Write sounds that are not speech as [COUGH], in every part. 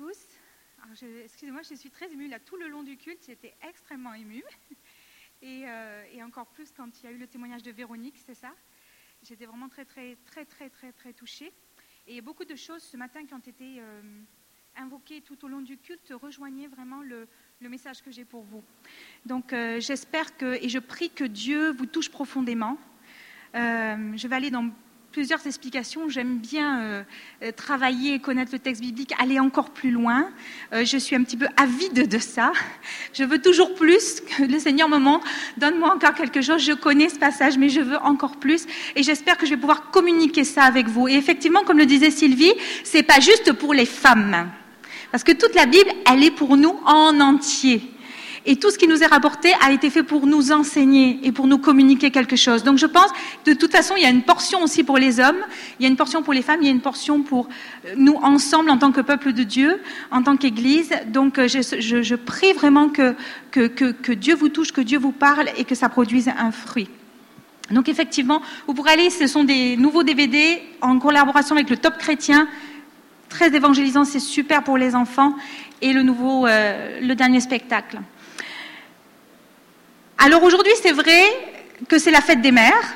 tous. Excusez-moi, je suis très émue. Là, tout le long du culte, j'étais extrêmement émue. [LAUGHS] Euh, et, encore plus quand il y a eu le témoignage de Véronique, c'est ça? J'étais vraiment très, très, très, très, très, très touchée. Et beaucoup de choses ce matin qui ont été euh, invoquées tout au long du culte rejoignaient vraiment le, message que j'ai pour vous. Donc, euh, j'espère que, et je prie que Dieu vous touche profondément. je vais aller dans plusieurs explications. J'aime bien euh, euh, travailler connaître le texte biblique, aller encore plus loin. Euh, je suis un petit peu avide de ça. Je veux toujours plus. Le Seigneur me montre, donne-moi encore quelque chose. Je connais ce passage, mais je veux encore plus. Et j'espère que je vais pouvoir communiquer ça avec vous. Et effectivement, comme le disait Sylvie, c'est pas juste pour les femmes. Parce que toute la Bible, elle est pour nous en entier. Et tout ce qui nous est rapporté a été fait pour nous enseigner et pour nous communiquer quelque chose. Donc je pense, de toute façon, il y a une portion aussi pour les hommes, il y a une portion pour les femmes, il y a une portion pour nous ensemble en tant que peuple de Dieu, en tant qu'Église. Donc euh, je, prie vraiment que Dieu vous touche, que Dieu vous parle et que ça produise un fruit. Donc effectivement, vous pourrez aller, ce sont des nouveaux DVD en collaboration avec le Top Chrétien, très évangélisant, c'est super pour les enfants, et le nouveau, euh, le dernier spectacle. Alors aujourd'hui, c'est vrai que c'est la fête des mères.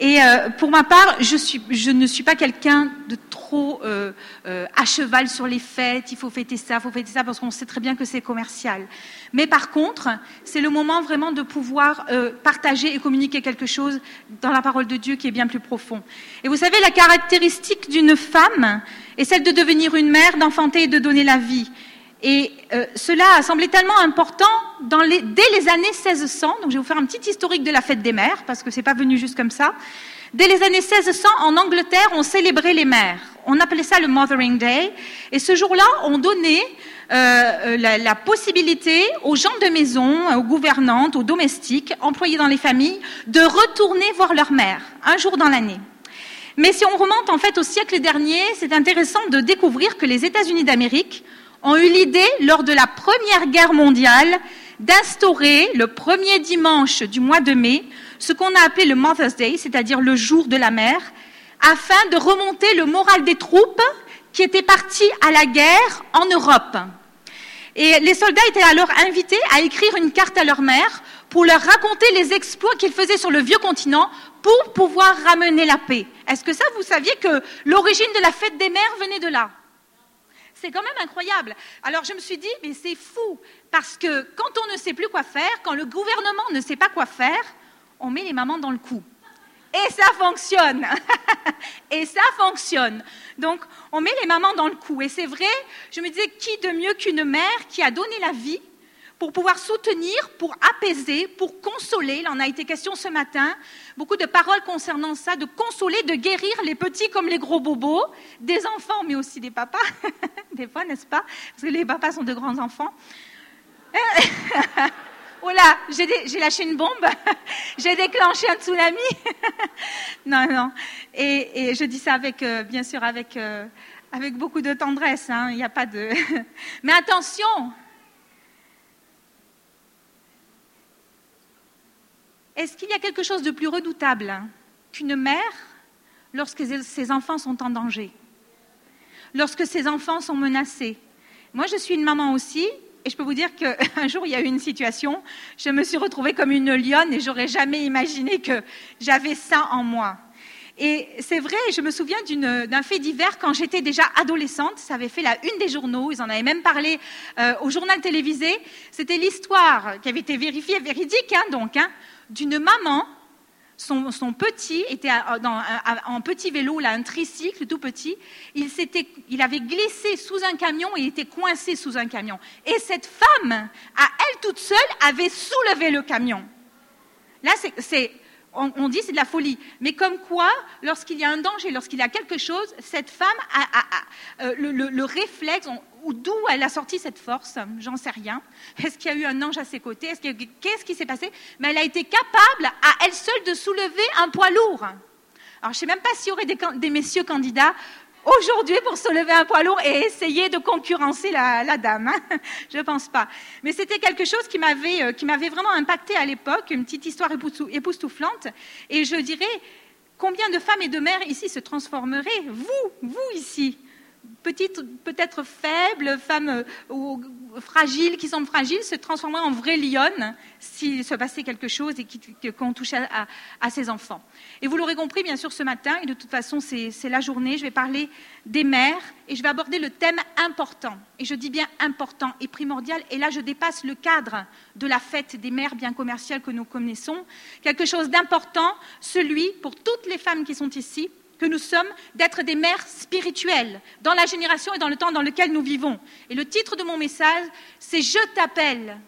Et euh, pour ma part, je, ne suis pas quelqu'un de trop euh, euh, à cheval sur les fêtes. Il faut fêter ça, il faut fêter ça, parce qu'on sait très bien que c'est commercial. Mais par contre, c'est le moment vraiment de pouvoir partager et communiquer quelque chose dans la parole de Dieu qui est bien plus profond. Et vous savez, la caractéristique d'une femme est celle de devenir une mère, d'enfanter et de donner la vie. Et euh, cela a semblé tellement important dès les années 1600. Donc, je vais vous faire un petit historique de la fête des mères, parce que ce n'est pas venu juste comme ça. Dès les années 1600, en Angleterre, on célébrait les mères. On appelait ça le Mothering Day. Et ce jour-là, on donnait euh, la, la, possibilité aux gens de maison, aux gouvernantes, aux domestiques, employés dans les familles, de retourner voir leur mère, un jour dans l'année. Mais si on remonte en fait au siècle dernier, c'est intéressant de découvrir que les États-Unis d'Amérique ont eu l'idée, lors de la Première Guerre mondiale, d'instaurer le premier dimanche du mois de mai ce qu'on a appelé le Mother's Day, c'est-à-dire le jour de la mère, afin de remonter le moral des troupes qui étaient parties à la guerre en Europe. Et les soldats étaient alors invités à écrire une carte à leur mère pour leur raconter les exploits qu'ils faisaient sur le vieux continent pour pouvoir ramener la paix. Est-ce que ça, vous saviez que l'origine de la fête des mères venait de là? C'est quand même incroyable. Alors je me suis dit, mais c'est fou, parce que quand on ne sait plus quoi faire, quand le gouvernement ne sait pas quoi faire, on met les mamans dans le coup. Et ça fonctionne. [LAUGHS] et ça fonctionne. Donc, on met les mamans dans le coup. Et c'est vrai, je me disais, qui de mieux qu'une mère qui a donné la vie pour pouvoir soutenir, pour apaiser, pour consoler. Il en a été question ce matin. Beaucoup de paroles concernant ça, de consoler, de guérir les petits comme les gros bobos, des enfants, mais aussi des papas, [LAUGHS] des fois, n'est-ce pas? Parce que les papas sont de grands enfants. [LAUGHS] oh là, j'ai lâché une bombe, [LAUGHS] j'ai déclenché un tsunami. non, non. Et, je dis ça avec, euh, bien sûr, avec, euh, avec beaucoup de tendresse. Hein. N'y a pas de. Mais attention, Est-ce qu'il y a quelque chose de plus redoutable qu'une mère lorsque ses enfants sont en danger, lorsque ses enfants sont menacés? Moi, je suis une maman aussi, et je peux vous dire qu'un [LAUGHS] jour, il y a eu une situation, je me suis retrouvée comme une lionne et j'aurais jamais imaginé que j'avais ça en moi. Et c'est vrai, je me souviens d'un fait divers quand j'étais déjà adolescente. Ça avait fait la une des journaux. Ils en avaient même parlé euh, au journal télévisé. C'était l'histoire qui avait été vérifiée, véridique, hein, donc, hein, d'une maman. Son, petit était en petit vélo, là, un tricycle tout petit. Il, il avait glissé sous un camion et était coincé sous un camion. Et cette femme, à elle toute seule, avait soulevé le camion. Là, c'est on, dit c'est de la folie. Mais comme quoi, lorsqu'il y a un danger, lorsqu'il y a quelque chose, cette femme a, euh, le, réflexe, ou d'où elle a sorti cette force, j'en sais rien. Est-ce qu'il y a eu un ange à ses côtés? Qu'est-ce qui s'est passé? Mais elle a été capable, à elle seule, de soulever un poids lourd. Alors, je ne sais même pas s'il y aurait des, messieurs candidats aujourd'hui pour soulever un poids lourd et essayer de concurrencer la, dame. Hein. [LAUGHS] je ne pense pas. Mais c'était quelque chose qui m'avait, euh, qui m'avait vraiment impacté à l'époque, une petite histoire époustouflante. Et je dirais, combien de femmes et de mères ici se transformeraient, vous, vous ici, peut-être faibles, femmes ou fragiles, qui semblent fragiles, se transformeraient en vraies lionnes s'il se passait quelque chose et qu'on touchait à, à, ces enfants. Et vous l'aurez compris, bien sûr, ce matin, et de toute façon, c'est la journée, je vais parler des mères et je vais aborder le thème important. Et je dis bien important et primordial. Et là, je dépasse le cadre de la fête des mères bien commerciales que nous connaissons. Quelque chose d'important, celui, pour toutes les femmes qui sont ici, que nous sommes d'être des mères spirituelles dans la génération et dans le temps dans lequel nous vivons. Et le titre de mon message, c'est Je t'appelle,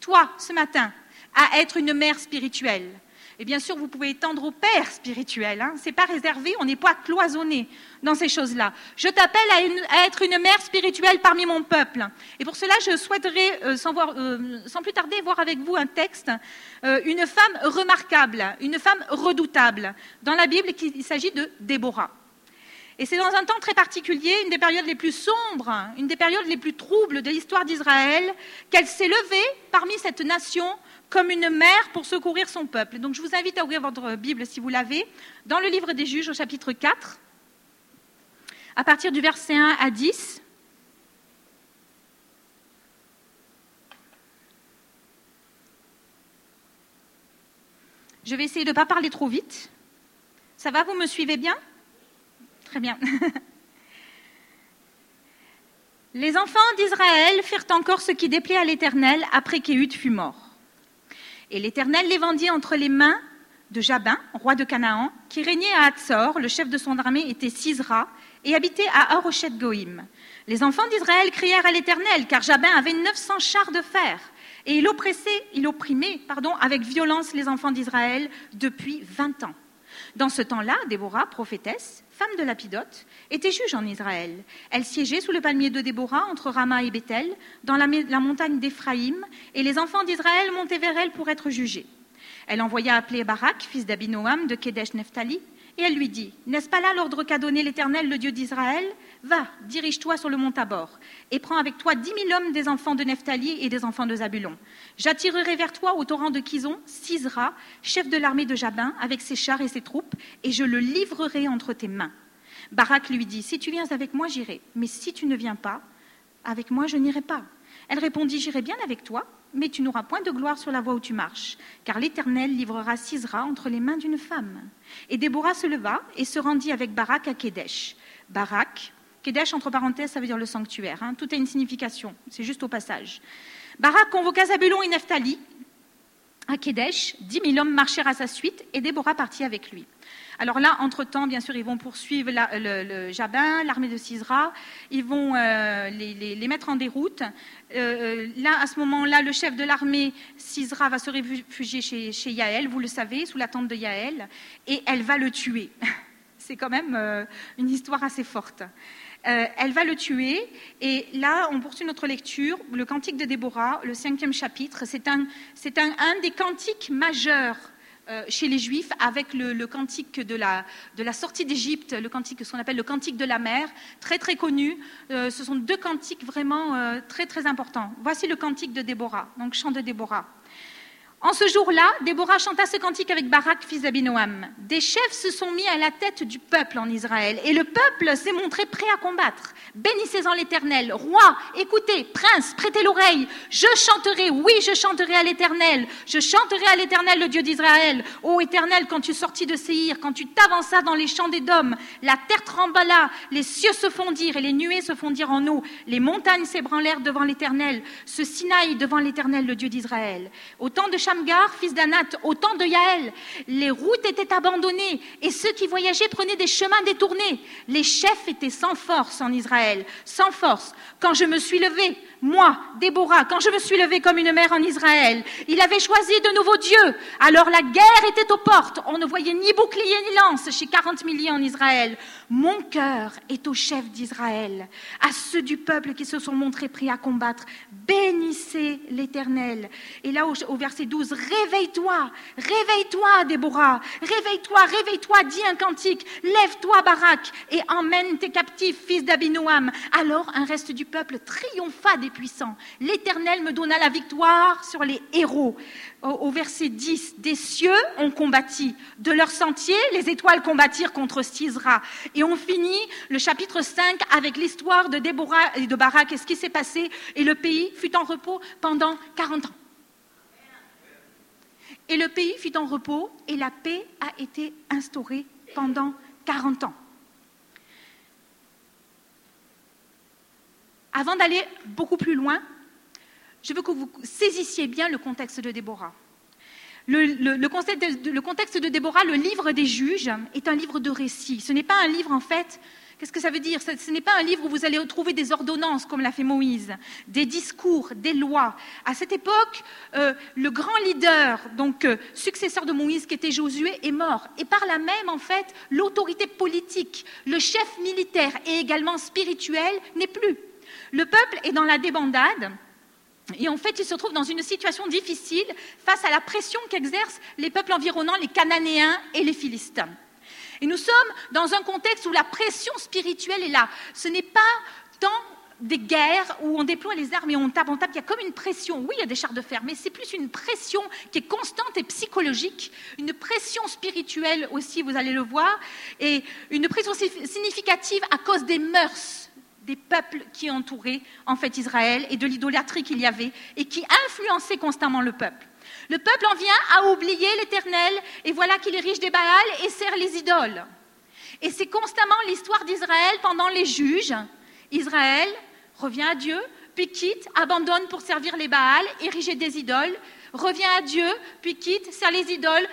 toi, ce matin, à être une mère spirituelle. Et bien sûr, vous pouvez étendre au Père spirituel. Hein. Ce n'est pas réservé, on n'est pas cloisonné dans ces choses-là. Je t'appelle à, être une mère spirituelle parmi mon peuple. Et pour cela, je souhaiterais, euh, euh, sans, plus tarder, voir avec vous un texte, euh, une femme remarquable, une femme redoutable. Dans la Bible, il s'agit de Déborah. Et c'est dans un temps très particulier, une des périodes les plus sombres, une des périodes les plus troubles de l'histoire d'Israël, qu'elle s'est levée parmi cette nation comme une mère pour secourir son peuple. Donc je vous invite à ouvrir votre Bible si vous l'avez, dans le livre des juges au chapitre 4, à partir du verset 1 à 10. Je vais essayer de ne pas parler trop vite. Ça va, vous me suivez bien? Très bien. [LAUGHS] Les enfants d'Israël firent encore ce qui déplaît à l'Éternel après qu'Éhud fut mort. Et l'Éternel les vendit entre les mains de Jabin, roi de Canaan, qui régnait à Hatzor, le chef de son armée était Sisra, et habitait à Arochet Goïm. Les enfants d'Israël crièrent à l'Éternel, car Jabin avait 900 chars de fer, et il oppressait, il opprimait, avec violence les enfants d'Israël depuis vingt ans. Dans ce temps-là, Déborah, prophétesse, femme de Lapidote, était juge en Israël. Elle siégeait sous le palmier de Déborah entre Rama et Bethel, dans la, montagne d'Éphraïm, et les enfants d'Israël montaient vers elle pour être jugés. Elle envoya appeler Barak, fils d'Abinoam de Kedesh Nephtali, et elle lui dit N'est-ce pas là l'ordre qu'a donné l'Éternel, le Dieu d'Israël? Va, dirige-toi sur le mont Tabor, et prends avec toi dix mille hommes des enfants de Nephtali et des enfants de Zabulon. J'attirerai vers toi au torrent de Kizon Sisra, chef de l'armée de Jabin, avec ses chars et ses troupes, et je le livrerai entre tes mains. Barak lui dit Si tu viens avec moi, j'irai, mais si tu ne viens pas, avec moi, je n'irai pas. Elle répondit J'irai bien avec toi, mais tu n'auras point de gloire sur la voie où tu marches, car l'Éternel livrera Sisra entre les mains d'une femme. Et Déborah se leva et se rendit avec Barak à Kédesh. Barak, Kédesh, entre parenthèses, ça veut dire le sanctuaire. Hein. Tout a une signification, c'est juste au passage. Barak convoqua Zabulon et Nephtali à Kédesh. Dix mille hommes marchèrent à sa suite et Déborah partit avec lui. Alors là, entre-temps, bien sûr, ils vont poursuivre le, Jabin, l'armée de Sisra, ils vont euh, les, mettre en déroute. Euh, là, à ce moment-là, le chef de l'armée, Sisra, va se réfugier chez, Yaël, vous le savez, sous la tente de Yaël, et elle va le tuer. [LAUGHS] C'est quand même euh, une histoire assez forte. Elle va le tuer. Et là, on poursuit notre lecture. Le cantique de Déborah, le cinquième chapitre, c'est un, un, des cantiques majeurs euh, chez les Juifs avec le, cantique de la, de la sortie d'Égypte, le cantique, ce qu'on appelle le cantique de la mer, très très connu. Euh, ce sont deux cantiques vraiment euh, très très importants. Voici le cantique de Déborah, donc chant de Déborah. En ce jour-là, Déborah chanta ce cantique avec Barak, fils d'Abinoam. Des chefs se sont mis à la tête du peuple en Israël, et le peuple s'est montré prêt à combattre. Bénissez-en l'Éternel. Roi, écoutez, prince, prêtez l'oreille. Je chanterai, oui, je chanterai à l'Éternel. Je chanterai à l'Éternel, le Dieu d'Israël. Ô Éternel, quand tu sortis de Séhir, quand tu t'avanças dans les champs d'Édom, la terre trembala, les cieux se fondirent et les nuées se fondirent en eau. Les montagnes s'ébranlèrent devant l'Éternel, ce Sinaï devant l'Éternel, le Dieu d'Israël. Au temps de Shamgar, fils d'Anat, au temps de Yaël, les routes étaient abandonnées et ceux qui voyageaient prenaient des chemins détournés. Les chefs étaient sans force en Israël, sans force. Quand je me suis levée, moi, Déborah, quand je me suis levée comme une mère en Israël, il avait choisi de nouveaux dieux. Alors la guerre était aux portes. On ne voyait ni bouclier ni lance chez 40 milliers en Israël. Mon cœur est au chef d'Israël, à ceux du peuple qui se sont montrés prêts à combattre. Bénissez l'Éternel. Et là, au, verset 12, 12, réveille-toi, réveille-toi, Déborah, réveille-toi, réveille-toi, dis un cantique, lève-toi, Barak, et emmène tes captifs, fils d'Abinoam. Alors un reste du peuple triompha des L'Éternel me donna la victoire sur les héros. Au, verset 10, des cieux ont combattu, de leur sentier, les étoiles combattirent contre Sisra. Et on finit le chapitre 5 avec l'histoire de Déborah et de Barak et ce qui s'est passé. Et le pays fut en repos pendant 40 ans. Et le pays fut en repos et la paix a été instaurée pendant 40 ans. Avant d'aller beaucoup plus loin, je veux que vous saisissiez bien le contexte de Déborah. Le, contexte de, Déborah, le livre des juges, est un livre de récit. Ce n'est pas un livre, en fait, qu'est-ce que ça veut dire? Ce, n'est pas un livre où vous allez retrouver des ordonnances, comme l'a fait Moïse, des discours, des lois. À cette époque, euh, le grand leader, donc euh, successeur de Moïse, qui était Josué, est mort. Et par là même, en fait, l'autorité politique, le chef militaire et également spirituel n'est plus. Le peuple est dans la débandade. Et en fait, il se trouve dans une situation difficile face à la pression qu'exercent les peuples environnants, les Cananéens et les Philistins. Et nous sommes dans un contexte où la pression spirituelle est là. Ce n'est pas tant des guerres où on déploie les armes et on tape, on tape, il y a comme une pression. Oui, il y a des chars de fer, mais c'est plus une pression qui est constante et psychologique, une pression spirituelle aussi, vous allez le voir, et une pression significative à cause des mœurs des peuples qui entouraient en fait Israël et de l'idolâtrie qu'il y avait et qui influençaient constamment le peuple. Le peuple en vient à oublier l'Éternel et voilà qu'il érige des Baals et sert les idoles. Et c'est constamment l'histoire d'Israël pendant les juges. Israël revient à Dieu, puis quitte, abandonne pour servir les Baals, ériger des idoles, revient à Dieu, puis quitte, sert les idoles.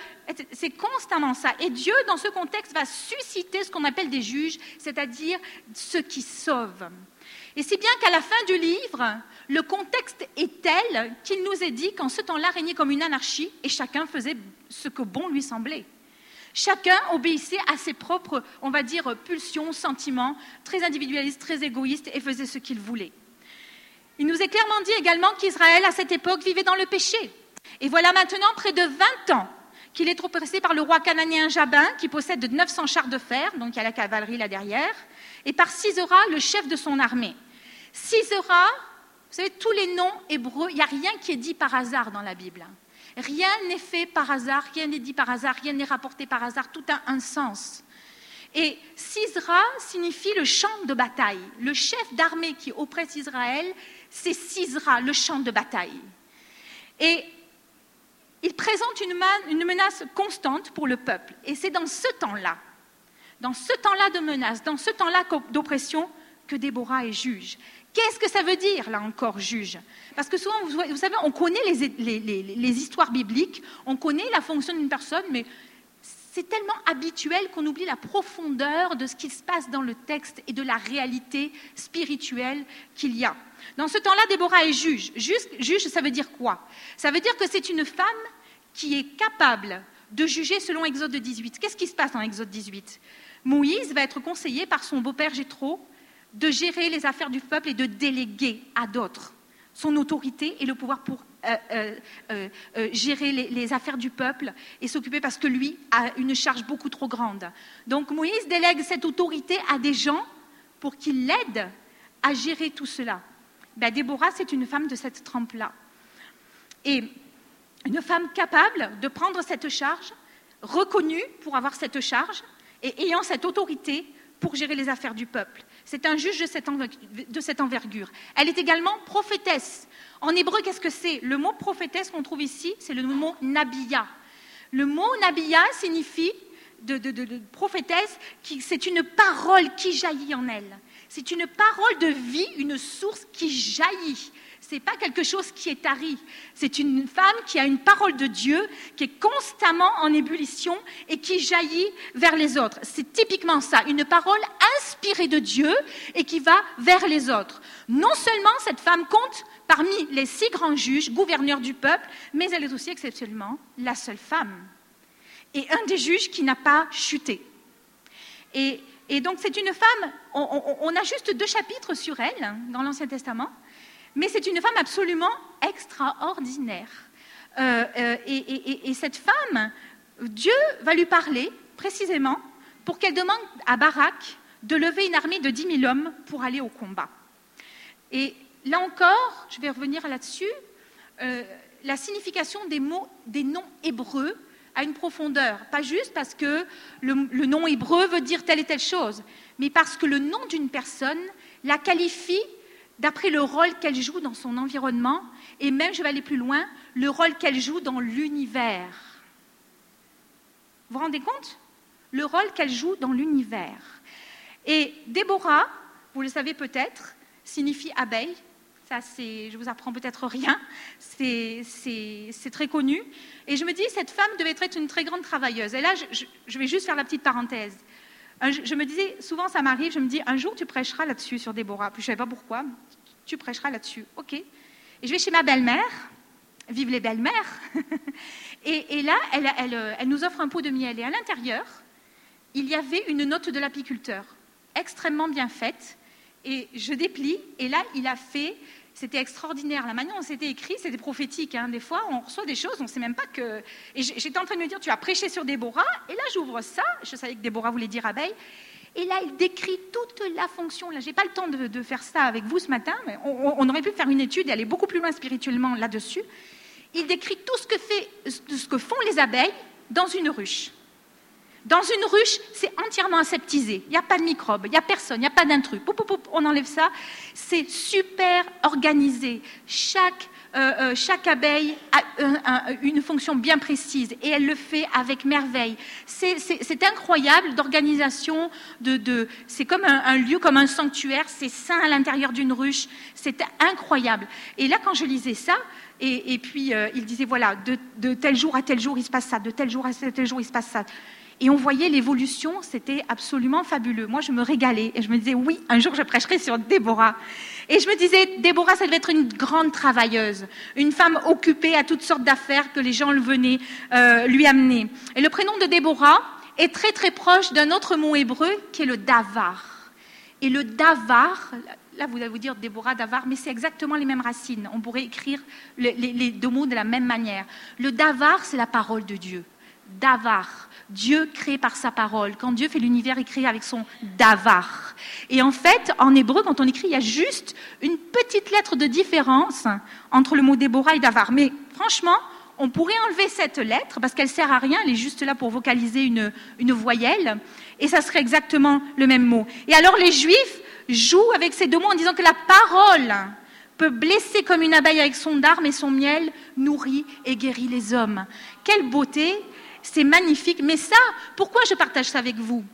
C'est constamment ça. Et Dieu, dans ce contexte, va susciter ce qu'on appelle des juges, c'est-à-dire ceux qui sauvent. Et c'est bien qu'à la fin du livre, le contexte est tel qu'il nous est dit qu'en ce temps-là régnait comme une anarchie et chacun faisait ce que bon lui semblait. Chacun obéissait à ses propres, on va dire, pulsions, sentiments, très individualistes, très égoïstes, et faisait ce qu'il voulait. Il nous est clairement dit également qu'Israël, à cette époque, vivait dans le péché. Et voilà maintenant près de 20 ans qu'il est oppressé par le roi cananéen Jabin, qui possède de 900 chars de fer, donc il y a la cavalerie là derrière, et par Sisera, le chef de son armée. Sisera, vous savez, tous les noms hébreux, il n'y a rien qui est dit par hasard dans la Bible. Rien n'est fait par hasard, rien n'est dit par hasard, rien n'est rapporté par hasard, tout a un sens. Et Sisera signifie le champ de bataille. Le chef d'armée qui oppresse Israël, c'est Sisera, le champ de bataille. Et il présente une, menace constante pour le peuple. Et c'est dans ce temps-là, dans ce temps-là de menace, dans ce temps-là d'oppression, que Déborah est juge. Qu'est-ce que ça veut dire, là encore, juge? Parce que souvent, vous, savez, on connaît les, histoires bibliques, on connaît la fonction d'une personne, mais c'est tellement habituel qu'on oublie la profondeur de ce qui se passe dans le texte et de la réalité spirituelle qu'il y a. Dans ce temps-là, Déborah est juge. juge. ça veut dire quoi? Ça veut dire que c'est une femme qui est capable de juger selon Exode 18. Qu'est-ce qui se passe dans Exode 18 Moïse va être conseillé par son beau-père Jétro de gérer les affaires du peuple et de déléguer à d'autres son autorité et le pouvoir pour euh, euh, euh, gérer les, affaires du peuple et s'occuper parce que lui a une charge beaucoup trop grande. Donc Moïse délègue cette autorité à des gens pour qu'ils l'aident à gérer tout cela. Ben, Déborah, c'est une femme de cette trempe-là. Et une femme capable de prendre cette charge, reconnue pour avoir cette charge et ayant cette autorité pour gérer les affaires du peuple. C'est un juge de cette, envergure. Elle est également prophétesse. En hébreu, qu'est-ce que c'est? Le mot prophétesse qu'on trouve ici, c'est le mot nabia. Le mot nabia signifie de, de prophétesse, c'est une parole qui jaillit en elle. C'est une parole de vie, une source qui jaillit. N'est pas quelque chose qui est tari. C'est une femme qui a une parole de Dieu, qui est constamment en ébullition et qui jaillit vers les autres. C'est typiquement ça, une parole inspirée de Dieu et qui va vers les autres. Non seulement cette femme compte parmi les six grands juges, gouverneurs du peuple, mais elle est aussi exceptionnellement la seule femme. Et un des juges qui n'a pas chuté. Et et donc c'est une femme, on, a juste deux chapitres sur elle dans l'Ancien Testament, mais c'est une femme absolument extraordinaire. euh, euh, et, cette femme, Dieu va lui parler précisément pour qu'elle demande à Barak de lever une armée de 10 000 hommes pour aller au combat. Et là encore, je vais revenir là-dessus, la signification des mots, des noms hébreux a une profondeur. Pas juste parce que le, nom hébreu veut dire telle et telle chose, mais parce que le nom d'une personne la qualifie d'après le rôle qu'elle joue dans son environnement, et même, je vais aller plus loin, le rôle qu'elle joue dans l'univers. Vous vous rendez compte? Le rôle qu'elle joue dans l'univers. Et Déborah, vous le savez peut-être, signifie abeille, ça, c'est, je vous apprends peut-être rien. C'est, très connu. Et je me dis, cette femme devait être une très grande travailleuse. Et là, je, vais juste faire la petite parenthèse. Je me disais, souvent ça m'arrive, je me dis, un jour tu prêcheras là-dessus sur Déborah. Puis je ne savais pas pourquoi. Tu prêcheras là-dessus. OK. Et je vais chez ma belle-mère. Vive les belles-mères. [LAUGHS] et, là, elle, elle nous offre un pot de miel. Et à l'intérieur, il y avait une note de l'apiculteur, extrêmement bien faite et je déplie, et là, il a fait, c'était extraordinaire. La manière dont c'était écrit, c'était prophétique. Hein. Des fois, on reçoit des choses, on ne sait même pas que. Et j'étais en train de me dire, tu as prêché sur Déborah, et là, j'ouvre ça, je savais que Déborah voulait dire abeille, et là, il décrit toute la fonction. Là, j'ai pas le temps de, faire ça avec vous ce matin, mais on, aurait pu faire une étude et aller beaucoup plus loin spirituellement là-dessus. Il décrit tout ce que, fait, ce que font les abeilles dans une ruche. Dans une ruche, c'est entièrement aseptisé. Il n'y a pas de microbes, il n'y a personne, il n'y a pas d'intrus. On enlève ça. C'est super organisé. Chaque, euh, euh, abeille a une fonction bien précise et elle le fait avec merveille. C'est incroyable d'organisation. C'est comme un, lieu, comme un sanctuaire. C'est sain à l'intérieur d'une ruche. C'est incroyable. Et là, quand je lisais ça, et, puis euh, il disait voilà, de tel jour à tel jour, il se passe ça. De tel jour à tel jour, il se passe ça. Et on voyait l'évolution, c'était absolument fabuleux. Moi, je me régalais et je me disais, oui, un jour, je prêcherai sur Déborah. Et je me disais, Déborah, ça devait être une grande travailleuse, une femme occupée à toutes sortes d'affaires que les gens venaient euh, lui amener. Et le prénom de Déborah est très très proche d'un autre mot hébreu qui est le davar. Et le davar, là vous allez vous dire Déborah, davar, mais c'est exactement les mêmes racines. On pourrait écrire les deux mots de la même manière. Le davar, c'est la parole de Dieu. Davar. Dieu crée par sa parole. Quand Dieu fait l'univers, il crée avec son davar. Et en fait, en hébreu, quand on écrit, il y a juste une petite lettre de différence entre le mot Déborah et davar. Mais franchement, on pourrait enlever cette lettre parce qu'elle sert à rien, elle est juste là pour vocaliser une, une voyelle, et ça serait exactement le même mot. Et alors les Juifs jouent avec ces deux mots en disant que la parole peut blesser comme une abeille avec son dard, mais son miel nourrit et guérit les hommes. Quelle beauté c'est magnifique. Mais ça, pourquoi je partage ça avec vous?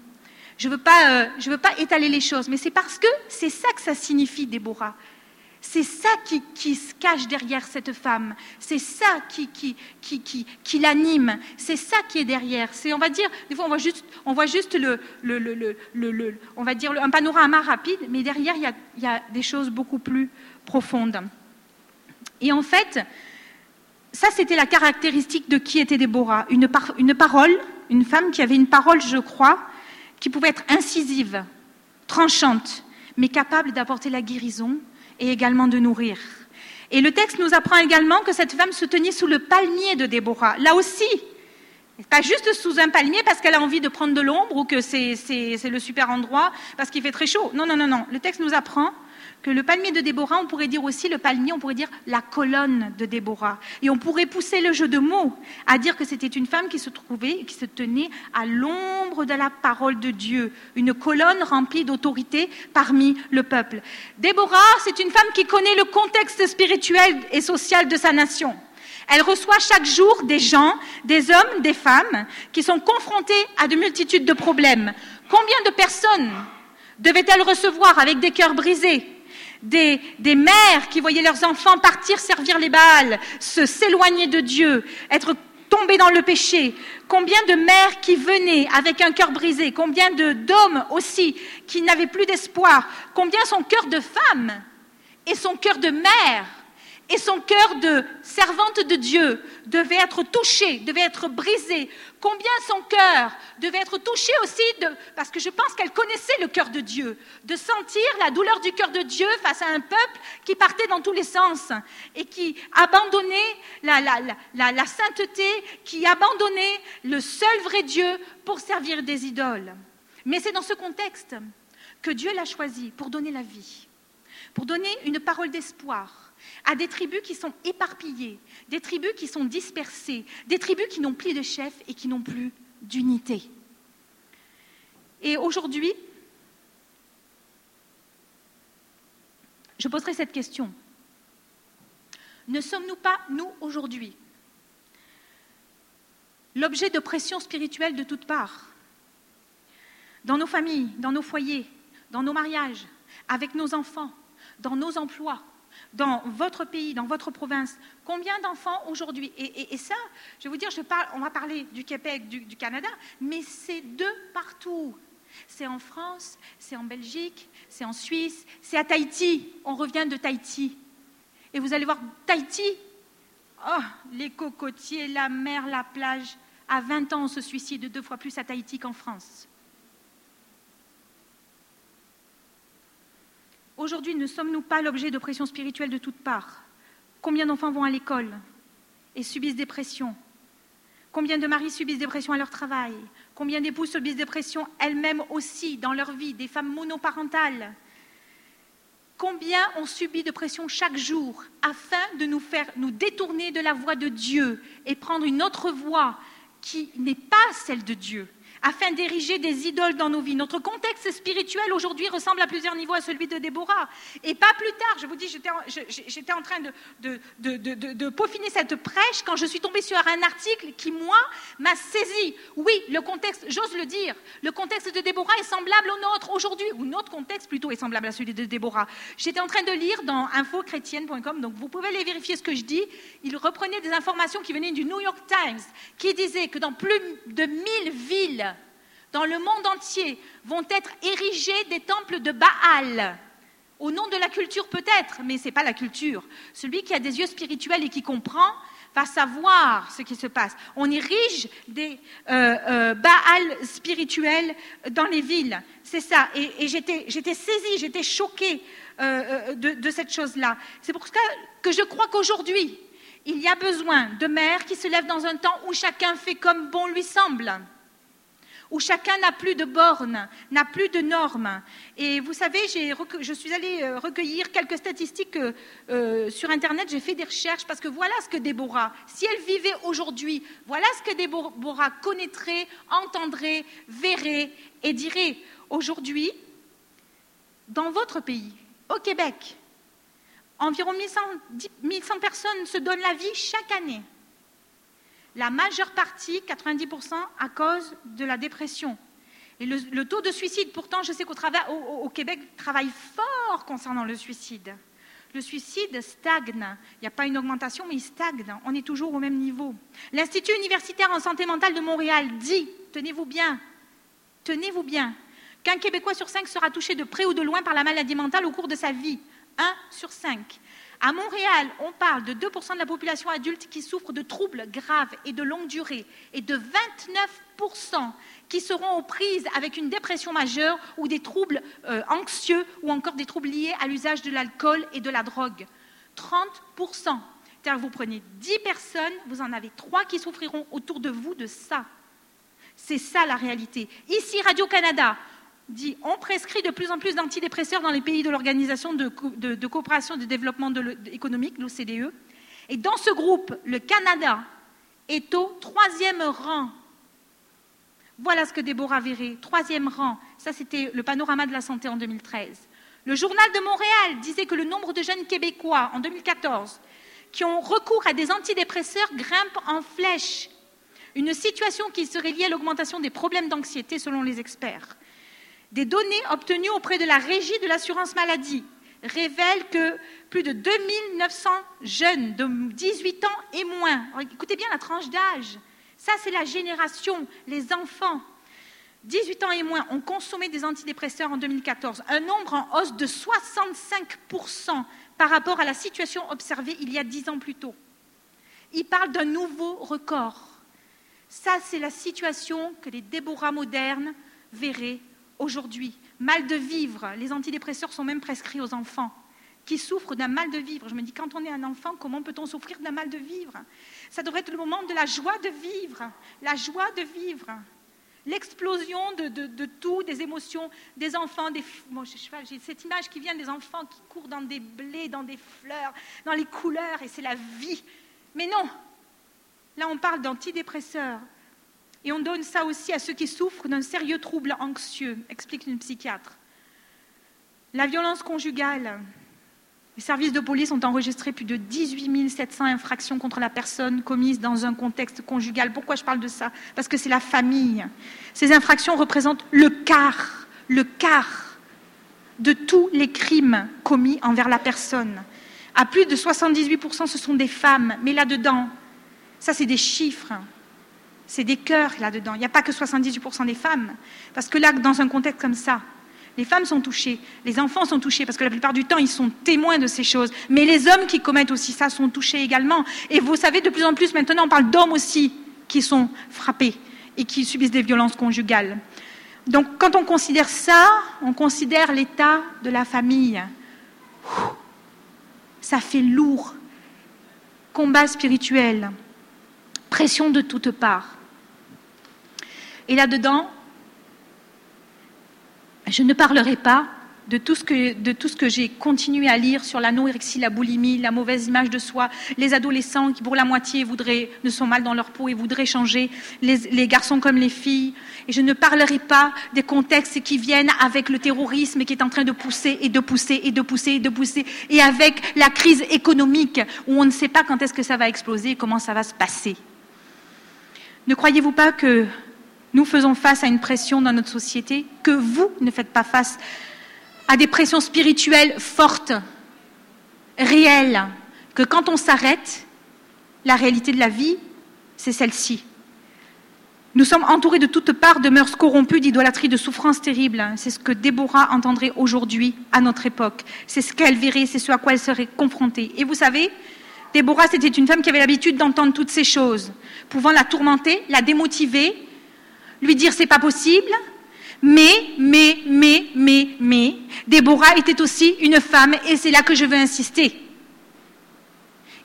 Je ne veux, pas, euh, veux pas étaler les choses, mais c'est parce que c'est ça que ça signifie, Déborah. C'est ça qui, se cache derrière cette femme. C'est ça qui, qui, qui, qui l'anime. C'est ça qui est derrière. C'est, on va dire, des fois, on voit juste, on voit juste le, le, le, le on va dire un panorama rapide, mais derrière, il y, a, il y a des choses beaucoup plus profondes. Et en fait, ça, c'était la caractéristique de qui était Déborah. Une, parole, une femme qui avait une parole, je crois, qui pouvait être incisive, tranchante, mais capable d'apporter la guérison et également de nourrir. Et le texte nous apprend également que cette femme se tenait sous le palmier de Déborah. Là aussi, pas juste sous un palmier parce qu'elle a envie de prendre de l'ombre ou que c'est le super endroit parce qu'il fait très chaud. Non, non, non, non. Le texte nous apprend que le palmier de Déborah, on pourrait dire aussi le palmier, on pourrait dire la colonne de Déborah. Et on pourrait pousser le jeu de mots à dire que c'était une femme qui se trouvait, qui se tenait à l'ombre de la parole de Dieu, une colonne remplie d'autorité parmi le peuple. Déborah, c'est une femme qui connaît le contexte spirituel et social de sa nation. Elle reçoit chaque jour des gens, des hommes, des femmes, qui sont confrontés à de multitudes de problèmes. Combien de personnes devait-elle recevoir avec des cœurs brisés, des, mères qui voyaient leurs enfants partir servir les Baals, se s'éloigner de Dieu, être tombées dans le péché. Combien de mères qui venaient avec un cœur brisé, combien d'hommes aussi qui n'avaient plus d'espoir, combien son cœur de femme et son cœur de mère et son cœur de servante de Dieu devait être touché, devait être brisé. Combien son cœur devait être touché aussi, parce que je pense qu'elle connaissait le cœur de Dieu, de sentir la douleur du cœur de Dieu face à un peuple qui partait dans tous les sens et qui abandonnait la, la sainteté, qui abandonnait le seul vrai Dieu pour servir des idoles. Mais c'est dans ce contexte que Dieu l'a choisi pour donner la vie, pour donner une parole d'espoir à des tribus qui sont éparpillées, des tribus qui sont dispersées, des tribus qui n'ont plus de chef et qui n'ont plus d'unité. Et aujourd'hui, je poserai cette question. Ne sommes-nous pas, nous, aujourd'hui, l'objet de pression spirituelle de toutes parts? Dans nos familles, dans nos foyers, dans nos mariages, avec nos enfants, dans nos emplois, dans votre pays, dans votre province, combien d'enfants aujourd'hui? Et, ça, je vais vous dire, je parle, on va parler du Québec, du, du Canada, mais c'est de partout. C'est en France, c'est en Belgique, c'est en Suisse, c'est à Tahiti. On revient de Tahiti. Et vous allez voir Tahiti, oh, les cocotiers, la mer, la plage. À 20 ans, on se suicide deux fois plus à Tahiti qu'en France. Aujourd'hui, ne sommes-nous pas l'objet de pression spirituelle de toutes parts? Combien d'enfants vont à l'école et subissent des pressions? Combien de maris subissent des pressions à leur travail? Combien d'épouses subissent des pressions elles-mêmes aussi dans leur vie, des femmes monoparentales? Combien ont subi de pressions chaque jour afin de nous faire nous détourner de la voie de Dieu et prendre une autre voie qui n'est pas celle de Dieu? Afin d'ériger des idoles dans nos vies. Notre contexte spirituel aujourd'hui ressemble à plusieurs niveaux à celui de Déborah. Et pas plus tard, je vous dis, j'étais en train de, peaufiner cette prêche quand je suis tombée sur un article qui, moi, m'a saisi. Oui, le contexte, j'ose le dire, le contexte de Déborah est semblable au nôtre aujourd'hui, ou notre contexte plutôt est semblable à celui de Déborah. J'étais en train de lire dans infochrétienne.com, donc vous pouvez aller vérifier ce que je dis. Il reprenait des informations qui venaient du New York Times, qui disaient que dans plus de 1000 villes, dans le monde entier vont être érigés des temples de Baal. Au nom de la culture peut-être, mais ce n'est pas la culture. Celui qui a des yeux spirituels et qui comprend va savoir ce qui se passe. On érige des euh, euh, Baal spirituels dans les villes. C'est ça. Et, j'étais saisie, j'étais choquée euh, de, de, cette chose-là. C'est pour ça que je crois qu'aujourd'hui, il y a besoin de mères qui se lèvent dans un temps où chacun fait comme bon lui semble où chacun n'a plus de bornes, n'a plus de normes. Et vous savez, je suis allée euh, recueillir quelques statistiques euh, sur Internet, j'ai fait des recherches parce que voilà ce que Déborah, si elle vivait aujourd'hui, voilà ce que Déborah connaîtrait, entendrait, verrait et dirait aujourd'hui, dans votre pays, au Québec, environ 1100, 1100 personnes se donnent la vie chaque année la majeure partie, 90%, à cause de la dépression. Et le, taux de suicide, pourtant, je sais qu'au au, Québec travaille fort concernant le suicide. Le suicide stagne. Il n'y a pas une augmentation, mais il stagne. On est toujours au même niveau. L'Institut universitaire en santé mentale de Montréal dit, tenez-vous bien, tenez-vous bien, qu'un Québécois sur cinq sera touché de près ou de loin par la maladie mentale au cours de sa vie. Un sur cinq. À Montréal, on parle de 2% de la population adulte qui souffre de troubles graves et de longue durée et de 29% qui seront aux prises avec une dépression majeure ou des troubles euh, anxieux ou encore des troubles liés à l'usage de l'alcool et de la drogue. 30%. cest vous prenez 10 personnes, vous en avez 3 qui souffriront autour de vous de ça. C'est ça la réalité. Ici, Radio-Canada, dit on prescrit de plus en plus d'antidépresseurs dans les pays de l'Organisation de, coopération et de développement économique, l'OCDE. Et dans ce groupe, le Canada est au troisième rang. Voilà ce que Déborah verrait, troisième rang. Ça, c'était le panorama de la santé en 2013. Le journal de Montréal disait que le nombre de jeunes Québécois en 2014 qui ont recours à des antidépresseurs grimpe en flèche. Une situation qui serait liée à l'augmentation des problèmes d'anxiété selon les experts. Des données obtenues auprès de la régie de l'assurance maladie révèlent que plus de 2900 jeunes de 18 ans et moins, écoutez bien la tranche d'âge, ça c'est la génération, les enfants, 18 ans et moins ont consommé des antidépresseurs en 2014, un nombre en hausse de 65% par rapport à la situation observée il y a dix ans plus tôt. Il parle d'un nouveau record. Ça, c'est la situation que les Déborah modernes verraient aujourd'hui. Mal de vivre, les antidépresseurs sont même prescrits aux enfants qui souffrent d'un mal de vivre. Je me dis, quand on est un enfant, comment peut-on souffrir d'un mal de vivre? Ça devrait être le moment de la joie de vivre, la joie de vivre. L'explosion de, tout, des émotions, des enfants, des, j'ai cette image qui vient des enfants qui courent dans des blés, dans des fleurs, dans les couleurs, et c'est la vie. Mais non, là on parle d'antidépresseurs, et on donne ça aussi à ceux qui souffrent d'un sérieux trouble anxieux, explique une psychiatre. La violence conjugale, les services de police ont enregistré plus de 18 700 infractions contre la personne commises dans un contexte conjugal. Pourquoi je parle de ça? Parce que c'est la famille. Ces infractions représentent le quart, le quart de tous les crimes commis envers la personne. À plus de 78%, ce sont des femmes. Mais là-dedans, ça c'est des chiffres, c'est des cœurs là-dedans. Il n'y a pas que 78% des femmes. Parce que là, dans un contexte comme ça, les femmes sont touchées, les enfants sont touchés, parce que la plupart du temps, ils sont témoins de ces choses. Mais les hommes qui commettent aussi ça sont touchés également. Et vous savez, de plus en plus, maintenant, on parle d'hommes aussi qui sont frappés et qui subissent des violences conjugales. Donc, quand on considère ça, on considère l'état de la famille. Ça fait lourd. Combat spirituel, pression de toutes parts. Et là-dedans, je ne parlerai pas de tout ce que, j'ai continué à lire sur l'anorexie, la boulimie, la mauvaise image de soi, les adolescents qui, pour la moitié, voudraient, ne sont mal dans leur peau et voudraient changer, les, les, garçons comme les filles. Et je ne parlerai pas des contextes qui viennent avec le terrorisme qui est en train de pousser et de pousser et de pousser et de pousser, et avec la crise économique où on ne sait pas quand est-ce que ça va exploser et comment ça va se passer. Ne croyez-vous pas que nous faisons face à une pression dans notre société, que vous ne faites pas face à des pressions spirituelles fortes, réelles, que quand on s'arrête, la réalité de la vie, c'est celle-ci. Nous sommes entourés de toutes parts de mœurs corrompues, d'idolâtrie, de souffrances terribles. C'est ce que Déborah entendrait aujourd'hui, à notre époque. C'est ce qu'elle verrait, c'est ce à quoi elle serait confrontée. Et vous savez, Déborah, c'était une femme qui avait l'habitude d'entendre toutes ces choses, pouvant la tourmenter, la démotiver, lui dire c'est pas possible. Mais, mais, mais, mais, mais, Déborah était aussi une femme, et c'est là que je veux insister,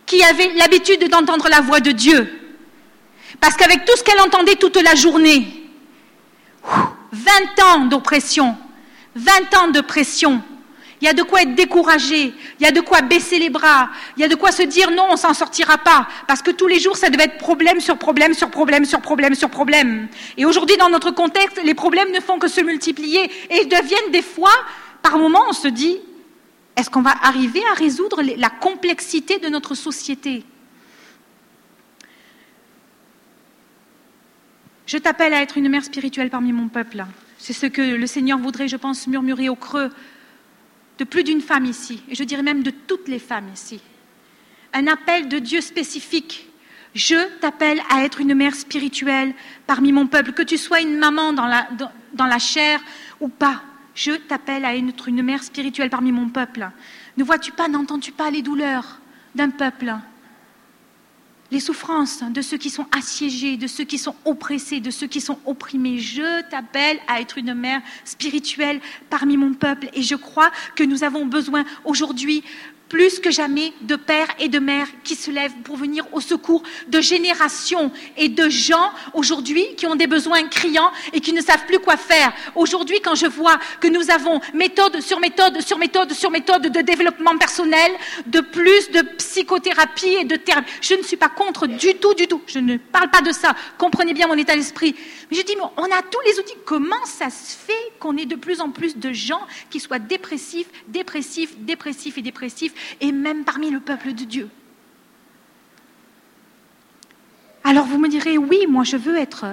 qui avait l'habitude d'entendre la voix de Dieu. Parce qu'avec tout ce qu'elle entendait toute la journée, 20 ans d'oppression, 20 ans de pression, il y a de quoi être découragé, il y a de quoi baisser les bras, il y a de quoi se dire non, on s'en sortira pas, parce que tous les jours, ça devait être problème sur problème sur problème sur problème sur problème. Et aujourd'hui, dans notre contexte, les problèmes ne font que se multiplier et deviennent des fois, par moments, on se dit, est-ce qu'on va arriver à résoudre la complexité de notre société? Je t'appelle à être une mère spirituelle parmi mon peuple. C'est ce que le Seigneur voudrait, je pense, murmurer au creux de plus d'une femme ici, et je dirais même de toutes les femmes ici. Un appel de Dieu spécifique. Je t'appelle à être une mère spirituelle parmi mon peuple, que tu sois une maman dans la, la chair ou pas. Je t'appelle à être une mère spirituelle parmi mon peuple. Ne vois-tu pas, n'entends-tu pas les douleurs d'un peuple? Les souffrances de ceux qui sont assiégés, de ceux qui sont oppressés, de ceux qui sont opprimés. Je t'appelle à être une mère spirituelle parmi mon peuple et je crois que nous avons besoin aujourd'hui plus que jamais de pères et de mères qui se lèvent pour venir au secours de générations et de gens aujourd'hui qui ont des besoins criants et qui ne savent plus quoi faire. Aujourd'hui, quand je vois que nous avons méthode sur méthode sur méthode sur méthode de développement personnel, de plus de psychothérapie et de thérapie, je ne suis pas contre du tout, du tout. Je ne parle pas de ça. Comprenez bien mon état d'esprit. Mais je dis, on a tous les outils. Comment ça se fait qu'on ait de plus en plus de gens qui soient dépressifs, dépressifs, dépressifs et dépressifs et même parmi le peuple de Dieu. Alors vous me direz, oui, moi je veux être,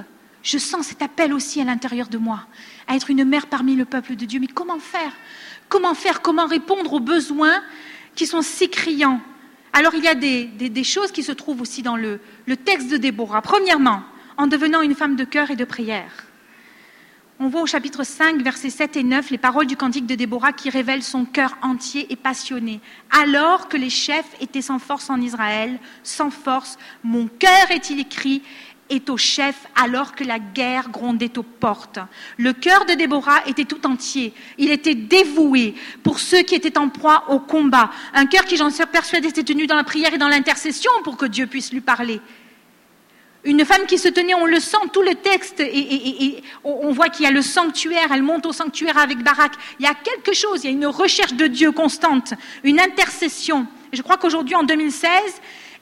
je sens cet appel aussi à l'intérieur de moi, à être une mère parmi le peuple de Dieu. Mais comment faire? Comment faire? Comment répondre aux besoins qui sont si criants? Alors il y a des, choses qui se trouvent aussi dans le, le texte de Déborah. Premièrement, en devenant une femme de cœur et de prière. On voit au chapitre 5, versets 7 et 9, les paroles du cantique de Déborah qui révèlent son cœur entier et passionné. Alors que les chefs étaient sans force en Israël, sans force, mon cœur est-il écrit est au chef alors que la guerre grondait aux portes. Le cœur de Déborah était tout entier. Il était dévoué pour ceux qui étaient en proie au combat. Un cœur qui, j'en suis persuadée, était tenu dans la prière et dans l'intercession pour que Dieu puisse lui parler. Une femme qui se tenait, on le sent, tout le texte, et, on voit qu'il y a le sanctuaire, elle monte au sanctuaire avec Barak. Il y a quelque chose, il y a une recherche de Dieu constante, une intercession. je crois qu'aujourd'hui, en 2016,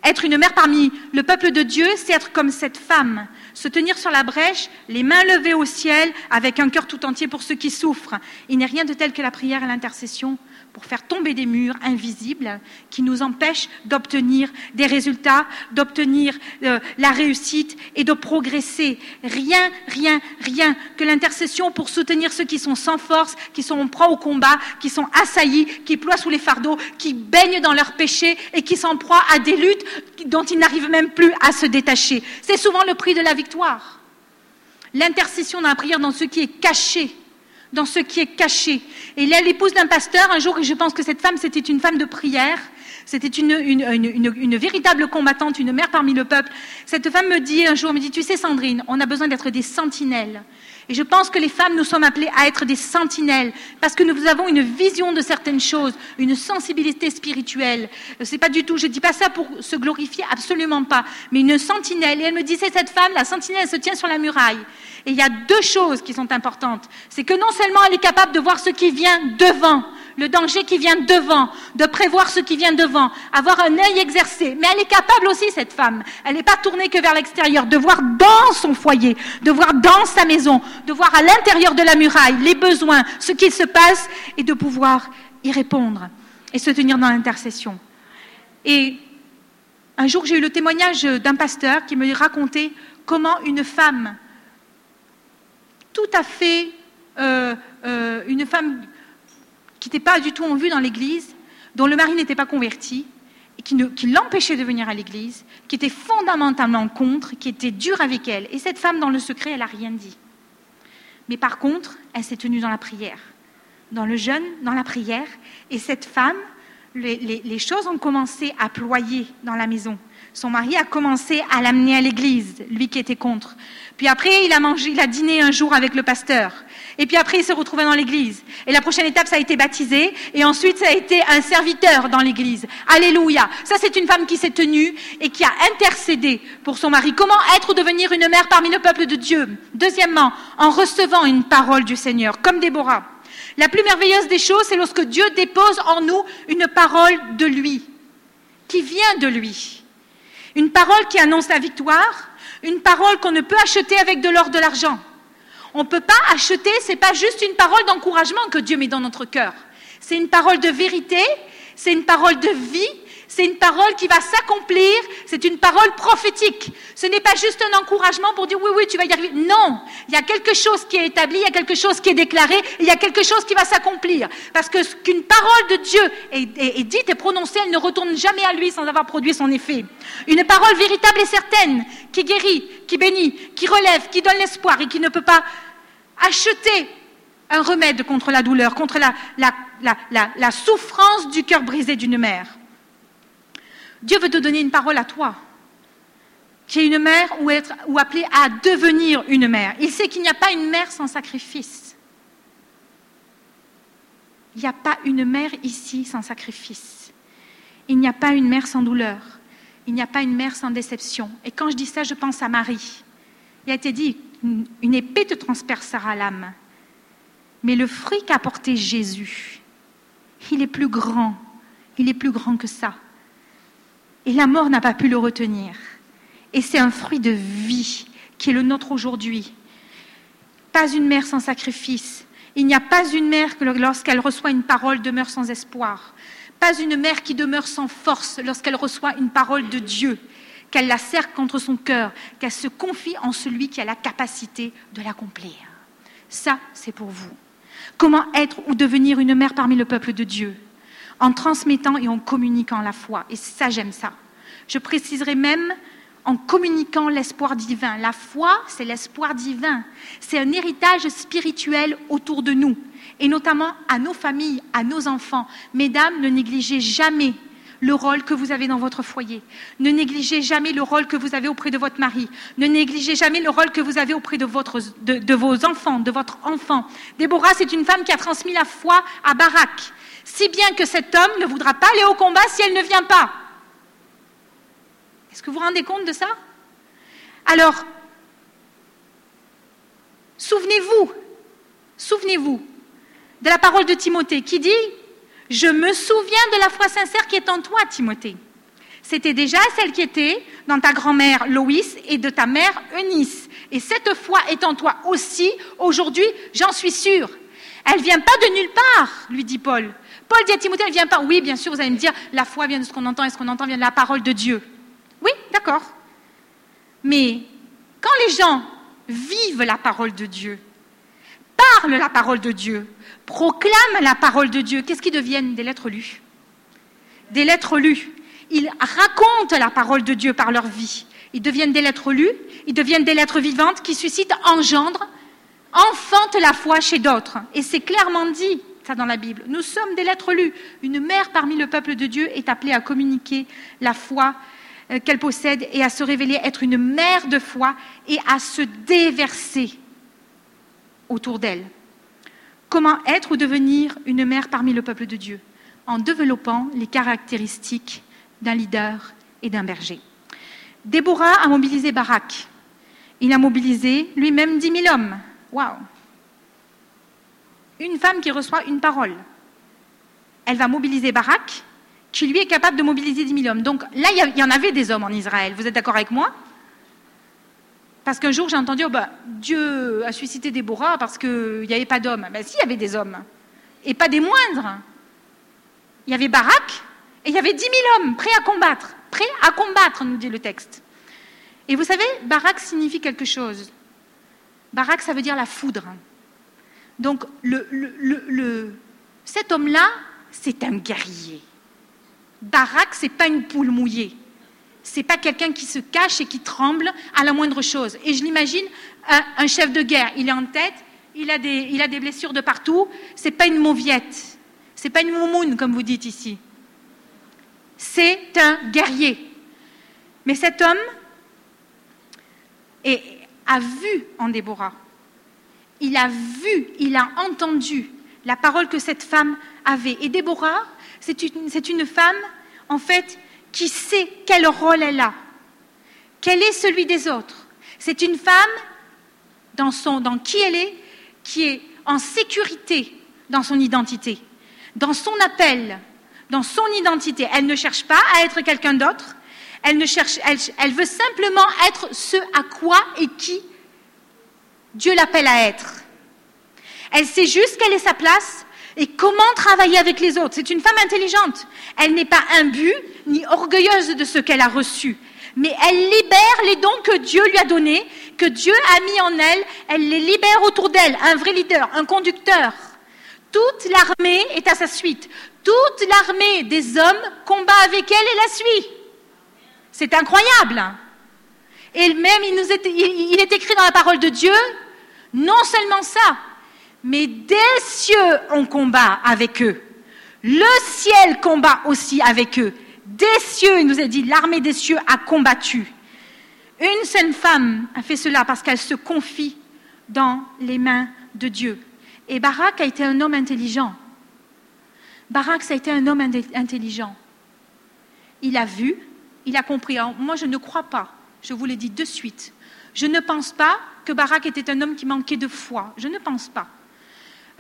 être une mère parmi le peuple de Dieu, c'est être comme cette femme, se tenir sur la brèche, les mains levées au ciel, avec un cœur tout entier pour ceux qui souffrent. Il n'est rien de tel que la prière et l'intercession pour faire tomber des murs invisibles qui nous empêchent d'obtenir des résultats, d'obtenir euh, la réussite et de progresser. Rien, rien, rien que l'intercession pour soutenir ceux qui sont sans force, qui sont en proie au combat, qui sont assaillis, qui ploient sous les fardeaux, qui baignent dans leurs péchés et qui sont proie à des luttes dont ils n'arrivent même plus à se détacher. C'est souvent le prix de la victoire. L'intercession la prière dans ce qui est caché, dans ce qui est caché. Et est l'épouse d'un pasteur un jour, et je pense que cette femme, c'était une femme de prière, c'était une, une, véritable combattante, une mère parmi le peuple. Cette femme me dit un jour, me dit, tu sais Sandrine, on a besoin d'être des sentinelles. Et je pense que les femmes, nous sommes appelées à être des sentinelles, parce que nous avons une vision de certaines choses, une sensibilité spirituelle. C'est pas du tout, je dis pas ça pour se glorifier, absolument pas, mais une sentinelle. Et elle me disait, cette femme, la sentinelle, elle se tient sur la muraille. Et il y a deux choses qui sont importantes. C'est que non seulement elle est capable de voir ce qui vient devant, le danger qui vient devant, de prévoir ce qui vient devant, avoir un œil exercé, mais elle est capable aussi, cette femme, elle n'est pas tournée que vers l'extérieur, de voir dans son foyer, de voir dans sa maison, de voir à l'intérieur de la muraille les besoins, ce qui se passe, et de pouvoir y répondre et se tenir dans l'intercession. Et un jour, j'ai eu le témoignage d'un pasteur qui me racontait comment une femme tout à fait euh, euh, une femme qui n'était pas du tout en vue dans l'église, dont le mari n'était pas converti, et qui, l'empêchait de venir à l'église, qui était fondamentalement contre, qui était dur avec elle. Et cette femme, dans le secret, elle n'a rien dit. Mais par contre, elle s'est tenue dans la prière, dans le jeûne, dans la prière. Et cette femme, les choses ont commencé à ployer dans la maison. Son mari a commencé à l'amener à l'église, lui qui était contre. Puis après, il a mangé, il a dîné un jour avec le pasteur. Et puis après, il se retrouvait dans l'église. Et la prochaine étape, ça a été baptisé. Et ensuite, ça a été un serviteur dans l'église. Alléluia. Ça, c'est une femme qui s'est tenue et qui a intercédé pour son mari. Comment être ou devenir une mère parmi le peuple de Dieu? Deuxièmement, en recevant une parole du Seigneur, comme Déborah. La plus merveilleuse des choses, c'est lorsque Dieu dépose en nous une parole de lui, qui vient de lui. Une parole qui annonce la victoire, une parole qu'on ne peut acheter avec de l'or, de l'argent. On ne peut pas acheter, ce n'est pas juste une parole d'encouragement que Dieu met dans notre cœur. C'est une parole de vérité, c'est une parole de vie, c'est une parole qui va s'accomplir, c'est une parole prophétique. Ce n'est pas juste un encouragement pour dire oui, oui, tu vas y arriver. Non, il y a quelque chose qui est établi, il y a quelque chose qui est déclaré, il y a quelque chose qui va s'accomplir. Parce qu'une parole de Dieu est, dite et prononcée, elle ne retourne jamais à lui sans avoir produit son effet. Une parole véritable et certaine, qui guérit, qui bénit, qui relève, qui donne l'espoir et qui ne peut pas acheter un remède contre la douleur, contre la souffrance du cœur brisé d'une mère. Dieu veut te donner une parole à toi, qui est une mère ou appelée à devenir une mère. Il sait qu'il n'y a pas une mère sans sacrifice. Il n'y a pas une mère ici sans sacrifice. Il n'y a pas une mère sans douleur. Il n'y a pas une mère sans déception. Et quand je dis ça, je pense à Marie. Il a été dit, une épée te transpercera l'âme. Mais le fruit qu'a porté Jésus, il est plus grand. Il est plus grand que ça. Et la mort n'a pas pu le retenir. Et c'est un fruit de vie qui est le nôtre aujourd'hui. Pas une mère sans sacrifice. Il n'y a pas une mère que lorsqu'elle reçoit une parole demeure sans espoir. Pas une mère qui demeure sans force lorsqu'elle reçoit une parole de Dieu, qu'elle la serre contre son cœur, qu'elle se confie en celui qui a la capacité de l'accomplir. Ça, c'est pour vous. Comment être ou devenir une mère parmi le peuple de Dieu? En transmettant et en communiquant la foi. Et ça, j'aime ça. Je préciserai même en communiquant l'espoir divin. La foi, c'est l'espoir divin. C'est un héritage spirituel autour de nous, et notamment à nos familles, à nos enfants. Mesdames, ne négligez jamais le rôle que vous avez dans votre foyer. Ne négligez jamais le rôle que vous avez auprès de votre mari. Ne négligez jamais le rôle que vous avez auprès de, vos enfants, de votre enfant. Déborah, c'est une femme qui a transmis la foi à Barak. Si bien que cet homme ne voudra pas aller au combat si elle ne vient pas. Est-ce que vous vous rendez compte de ça? Alors, souvenez-vous, souvenez-vous de la parole de Timothée qui dit Je me souviens de la foi sincère qui est en toi, Timothée. C'était déjà celle qui était dans ta grand-mère Loïs et de ta mère Eunice. Et cette foi est en toi aussi aujourd'hui, j'en suis sûre. Elle vient pas de nulle part, lui dit Paul. Paul dit à Timothée, elle vient pas. Oui, bien sûr, vous allez me dire, la foi vient de ce qu'on entend et ce qu'on entend vient de la parole de Dieu. Oui, d'accord. Mais quand les gens vivent la parole de Dieu, parlent la parole de Dieu, proclament la parole de Dieu, qu'est-ce qu'ils deviennent Des lettres lues? Des lettres lues. Ils racontent la parole de Dieu par leur vie. Ils deviennent des lettres lues, ils deviennent des lettres vivantes qui suscitent, engendrent, enfantent la foi chez d'autres. Et c'est clairement dit, ça dans la Bible. Nous sommes des lettres lues. Une mère parmi le peuple de Dieu est appelée à communiquer la foi euh, qu'elle possède et à se révéler être une mère de foi et à se déverser autour d'elle. Comment être ou devenir une mère parmi le peuple de Dieu En développant les caractéristiques d'un leader et d'un berger. Déborah a mobilisé Barak. Il a mobilisé lui-même dix mille hommes. Waouh Une femme qui reçoit une parole. Elle va mobiliser Barak qui lui est capable de mobiliser 10 000 hommes. Donc là, il y, en avait des hommes en Israël. Vous êtes d'accord avec moi? Parce qu'un jour, j'ai entendu, oh, bah, Dieu a suscité Déborah parce qu'il n'y avait pas d'hommes. Ben si, il y avait des hommes. Et pas des moindres. Il y avait Barak et il y avait 10 000 hommes prêts à combattre. Prêts à combattre, nous dit le texte. Et vous savez, Barak signifie quelque chose. Barak, ça veut dire la foudre. Donc, le, cet homme-là, c'est un guerrier. Barak, c'est pas une poule mouillée. C'est pas quelqu'un qui se cache et qui tremble à la moindre chose. Et je l'imagine, un, chef de guerre, il est en tête, il a des, il a des blessures de partout. C'est pas une mauviette. C'est pas une moumoune, comme vous dites ici. C'est un guerrier. Mais cet homme a vu en Déborah. Il a vu, il a entendu la parole que cette femme avait. Et Déborah, c'est une, femme, en fait, qui sait quel rôle elle a, quel est celui des autres. C'est une femme, dans, son, dans qui elle est, qui est en sécurité dans son identité, dans son appel, dans son identité. Elle ne cherche pas à être quelqu'un d'autre. Elle, cherche, elle veut simplement être ce à quoi et qui Dieu l'appelle à être. Elle sait juste quelle est sa place, et comment travailler avec les autres. C'est une femme intelligente. Elle n'est pas imbue ni orgueilleuse de ce qu'elle a reçu, mais elle libère les dons que Dieu lui a donnés, que Dieu a mis en elle. Elle les libère autour d'elle, un vrai leader, un conducteur. Toute l'armée est à sa suite. Toute l'armée des hommes combat avec elle et la suit. C'est incroyable. Et même, il, est, est écrit dans la parole de Dieu, non seulement ça, mais des cieux ont combat avec eux. Le ciel combat aussi avec eux. Des cieux, il nous a dit, l'armée des cieux a combattu. Une seule femme a fait cela parce qu'elle se confie dans les mains de Dieu. Et Barak a été un homme intelligent. Barak, ça a été un homme intelligent. Il a vu, il a compris. moi, je ne crois pas, je vous l'ai dit de suite, je ne pense pas que Barak était un homme qui manquait de foi. Je ne pense pas.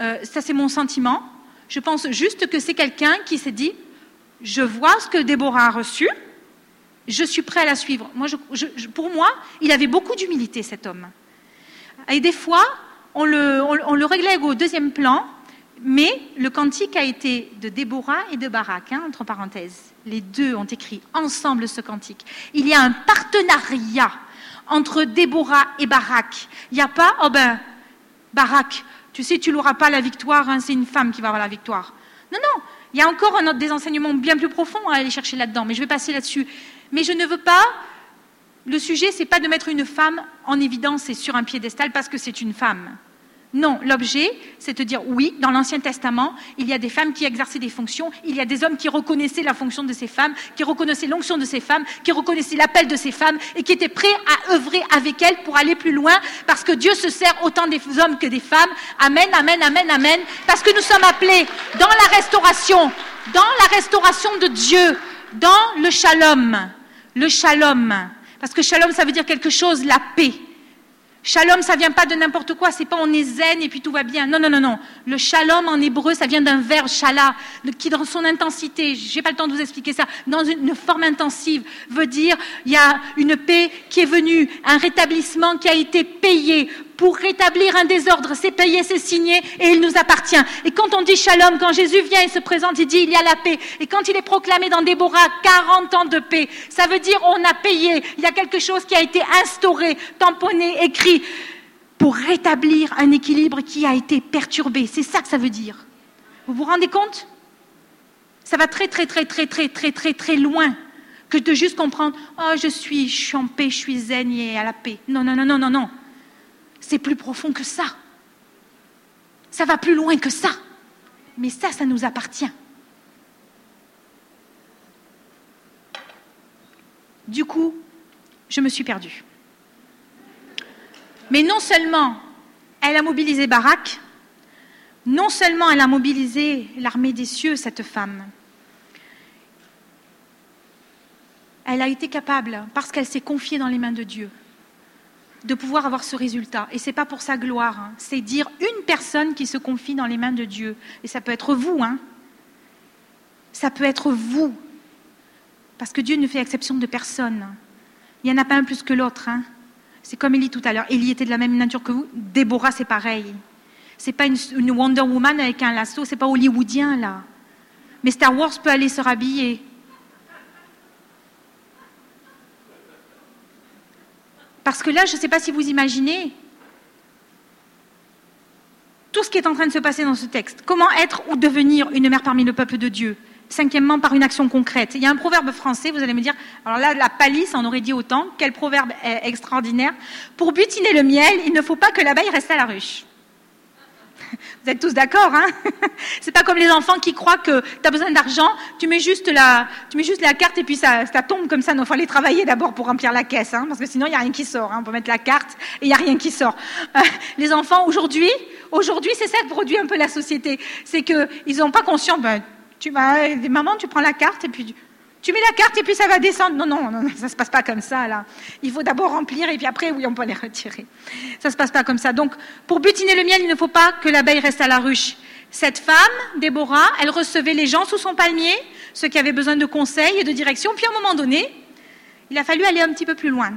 Euh, ça c'est mon sentiment. Je pense juste que c'est quelqu'un qui s'est dit, je vois ce que Déborah a reçu, je suis prêt à la suivre. Moi, pour moi, il avait beaucoup d'humilité, cet homme. Et des fois, on le, on, réglait au deuxième plan, mais le cantique a été de Déborah et de Barak, hein, entre parenthèses. Les deux ont écrit ensemble ce cantique. Il y a un partenariat entre Déborah et Barak. Il n'y a pas, oh ben, Barak, tu sais, tu n'auras pas la victoire, hein, c'est une femme qui va avoir la victoire. Non, non, il y a encore un des enseignements bien plus profonds à aller chercher là-dedans, mais je vais passer là-dessus. Mais je ne veux pas le sujet, c'est pas de mettre une femme en évidence et sur un piédestal parce que c'est une femme. Non, l'objet, c'est de dire oui, dans l'Ancien Testament, il y a des femmes qui exerçaient des fonctions, il y a des hommes qui reconnaissaient la fonction de ces femmes, qui reconnaissaient l'onction de ces femmes, qui reconnaissaient l'appel de ces femmes et qui étaient prêts à œuvrer avec elles pour aller plus loin, parce que Dieu se sert autant des hommes que des femmes. Amen, amen, amen, amen. Parce que nous sommes appelés dans la restauration, dans la restauration de Dieu, dans le shalom, le shalom. Parce que shalom, ça veut dire quelque chose, la paix. Shalom, ça vient pas de n'importe quoi, c'est pas on est zen et puis tout va bien. Non, non, non, non. Le shalom en hébreu, ça vient d'un verbe shala, qui dans son intensité, j'ai pas le temps de vous expliquer ça, dans une, forme intensive, veut dire il y a une paix qui est venue, un rétablissement qui a été payé pour rétablir un désordre. C'est payé, c'est signé et il nous appartient. Et quand on dit shalom, quand Jésus vient et se présente, il dit il y a la paix. Et quand il est proclamé dans Déborah 40 ans de paix, ça veut dire on a payé. Il y a quelque chose qui a été instauré, tamponné, écrit pour rétablir un équilibre qui a été perturbé. C'est ça que ça veut dire. Vous vous rendez compte? Ça va très très très très très très très très loin que de juste comprendre oh je suis je suis je suis zen à la paix. Non non non non non non c'est plus profond que ça. Ça va plus loin que ça. Mais ça, ça nous appartient. Du coup, je me suis perdue. Mais non seulement elle a mobilisé Barak, non seulement elle a mobilisé l'armée des cieux, cette femme, elle a été capable, parce qu'elle s'est confiée dans les mains de Dieu, de pouvoir avoir ce résultat. Et ce n'est pas pour sa gloire, hein. c'est dire une personne qui se confie dans les mains de Dieu. Et ça peut être vous, hein. Ça peut être vous. Parce que Dieu ne fait exception de personne. Il n'y en a pas un plus que l'autre. Hein. C'est comme Élie tout à l'heure. Élie était de la même nature que vous. Déborah, c'est pareil. C'est pas une, Wonder Woman avec un lasso, c'est pas hollywoodien là. Mais Star Wars peut aller se rhabiller. Parce que là, je ne sais pas si vous imaginez tout ce qui est en train de se passer dans ce texte. Comment être ou devenir une mère parmi le peuple de Dieu? Cinquièmement, par une action concrète. Il y a un proverbe français, vous allez me dire, alors là, la palisse en aurait dit autant, quel proverbe extraordinaire. Pour butiner le miel, il ne faut pas que l'abeille reste à la ruche. Vous êtes tous d'accord, hein? [LAUGHS] C'est pas comme les enfants qui croient que tu as besoin d'argent, tu mets juste la, tu mets juste la carte et puis ça, tombe comme ça. Non, il faut aller travailler d'abord pour remplir la caisse, hein, parce que sinon il n'y a rien qui sort. Hein. On peut mettre la carte et il n'y a rien qui sort. Euh, les enfants aujourd'hui, aujourd'hui c'est ça que produit un peu la société, c'est qu'ils n'ont pas conscience. Ben, tu vas, maman, tu prends la carte et puis tu mets la carte et puis ça va descendre. Non, non, non, ça ne se passe pas comme ça, là. Il faut d'abord remplir et puis après, oui, on peut les retirer. Ça ne se passe pas comme ça. Donc, pour butiner le miel, il ne faut pas que l'abeille reste à la ruche. Cette femme, Déborah, elle recevait les gens sous son palmier, ceux qui avaient besoin de conseils et de direction. Puis à un moment donné, il a fallu aller un petit peu plus loin.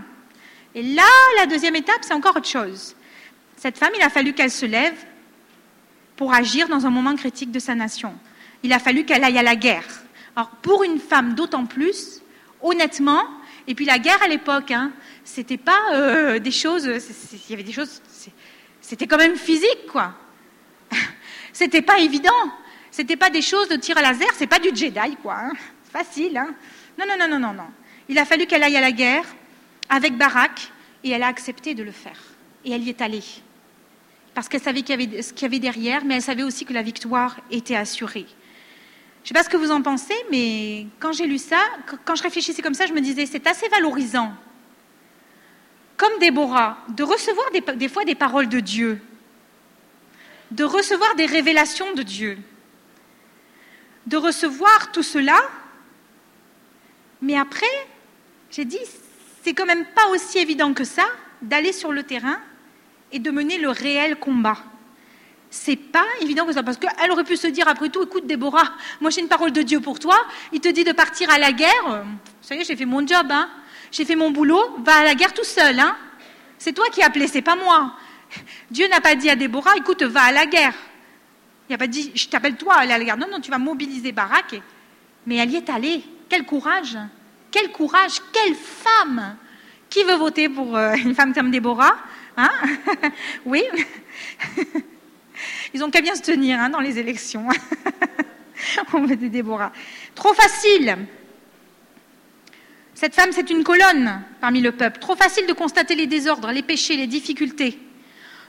Et là, la deuxième étape, c'est encore autre chose. Cette femme, il a fallu qu'elle se lève pour agir dans un moment critique de sa nation. Il a fallu qu'elle aille à la guerre. Alors pour une femme d'autant plus, honnêtement, et puis la guerre à l'époque, hein, c'était pas euh, des choses, il y avait des choses, c'était quand même physique, quoi. [LAUGHS] c'était pas évident. C'était pas des choses de tir à laser, c'est pas du Jedi, quoi. Hein. Facile, hein. Non, non, non, non, non, non. Il a fallu qu'elle aille à la guerre avec Barak, et elle a accepté de le faire. Et elle y est allée. Parce qu'elle savait y avait, ce qu'il y avait derrière, mais elle savait aussi que la victoire était assurée. Je ne sais pas ce que vous en pensez, mais quand j'ai lu ça, quand je réfléchissais comme ça, je me disais, c'est assez valorisant, comme Déborah, de recevoir des, fois des paroles de Dieu, de recevoir des révélations de Dieu, de recevoir tout cela, mais après, j'ai dit, c'est quand même pas aussi évident que ça d'aller sur le terrain et de mener le réel combat c'est pas évident que ça, parce qu'elle aurait pu se dire après tout, écoute Déborah, moi j'ai une parole de Dieu pour toi, il te dit de partir à la guerre, ça y est, j'ai fait mon job, hein. j'ai fait mon boulot, va à la guerre tout seul, hein. c'est toi qui as appelé, c'est pas moi. Dieu n'a pas dit à Déborah, écoute, va à la guerre. Il n'a pas dit, je t'appelle toi à aller à la guerre. Non, non, tu vas mobiliser Barak. Mais elle y est allée. Quel courage Quel courage Quelle femme Qui veut voter pour euh, une femme comme Déborah hein? [LAUGHS] Oui [LAUGHS] Ils ont qu'à bien se tenir hein, dans les élections. [LAUGHS] On veut des Déborah. Trop facile. Cette femme, c'est une colonne parmi le peuple. Trop facile de constater les désordres, les péchés, les difficultés,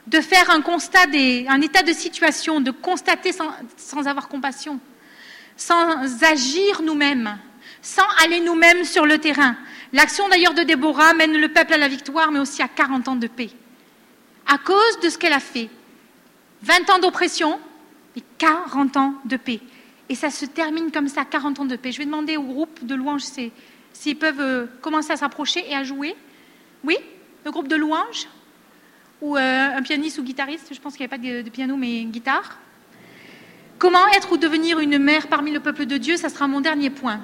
de faire un constat, des, un état de situation, de constater sans, avoir compassion, sans agir nous-mêmes, sans aller nous-mêmes sur le terrain. L'action d'ailleurs de Déborah mène le peuple à la victoire, mais aussi à 40 ans de paix. À cause de ce qu'elle a fait. 20 ans d'oppression et 40 ans de paix. Et ça se termine comme ça, 40 ans de paix. Je vais demander au groupe de louanges s'ils peuvent euh, commencer à s'approcher et à jouer. Oui? Le groupe de louanges? Ou euh, un pianiste ou guitariste? Je pense qu'il n'y avait pas de, piano, mais une guitare. Comment être ou devenir une mère parmi le peuple de Dieu? Ça sera mon dernier point.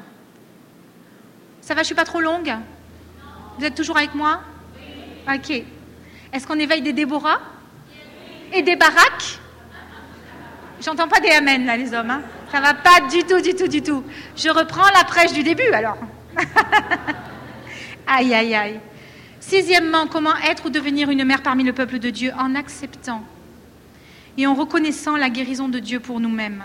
Ça va, je suis pas trop longue? Vous êtes toujours avec moi? Ok. Est-ce qu'on éveille des Déborah? Et des baraques J'entends pas des amen là, les hommes. Hein ça va pas du tout, du tout, du tout. Je reprends la prêche du début alors. [LAUGHS] aïe, aïe, aïe. Sixièmement, comment être ou devenir une mère parmi le peuple de Dieu en acceptant et en reconnaissant la guérison de Dieu pour nous-mêmes.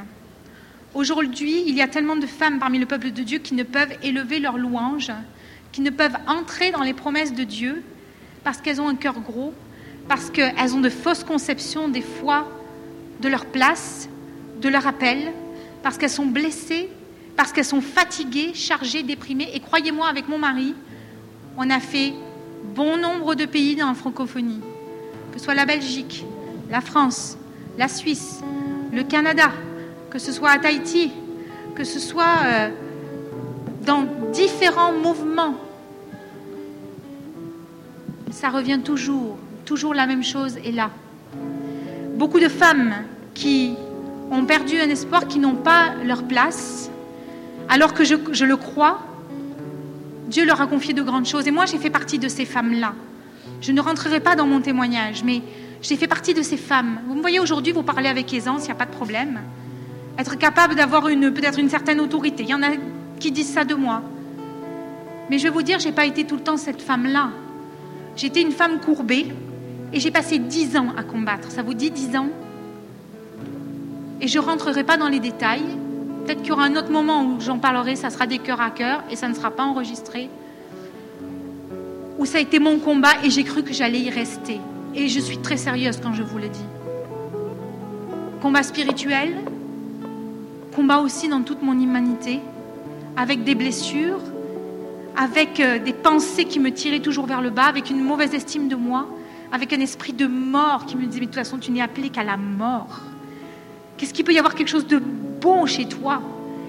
Aujourd'hui, il y a tellement de femmes parmi le peuple de Dieu qui ne peuvent élever leur louange, qui ne peuvent entrer dans les promesses de Dieu parce qu'elles ont un cœur gros, parce qu'elles ont de fausses conceptions des fois de leur place, de leur appel, parce qu'elles sont blessées, parce qu'elles sont fatiguées, chargées, déprimées. Et croyez-moi, avec mon mari, on a fait bon nombre de pays dans la francophonie, que ce soit la Belgique, la France, la Suisse, le Canada, que ce soit à Tahiti, que ce soit euh, dans différents mouvements. Ça revient toujours, toujours la même chose est là. Beaucoup de femmes qui ont perdu un espoir, qui n'ont pas leur place, alors que je, le crois, Dieu leur a confié de grandes choses. Et moi, j'ai fait partie de ces femmes-là. Je ne rentrerai pas dans mon témoignage, mais j'ai fait partie de ces femmes. Vous me voyez aujourd'hui, vous parlez avec aisance, il n'y a pas de problème. Être capable d'avoir une, peut-être une certaine autorité. Il y en a qui disent ça de moi. Mais je vais vous dire, je n'ai pas été tout le temps cette femme-là. J'étais une femme courbée et j'ai passé dix ans à combattre. Ça vous dit dix ans? Et je ne rentrerai pas dans les détails. Peut-être qu'il y aura un autre moment où j'en parlerai, ça sera des cœurs à cœur et ça ne sera pas enregistré. Où ça a été mon combat et j'ai cru que j'allais y rester. Et je suis très sérieuse quand je vous le dis. Combat spirituel, combat aussi dans toute mon humanité, avec des blessures, avec euh, des pensées qui me tiraient toujours vers le bas, avec une mauvaise estime de moi, avec un esprit de mort qui me disait, mais de toute façon, tu n'es appelé qu'à la mort. Qu'est-ce qu'il peut y avoir quelque chose de bon chez toi?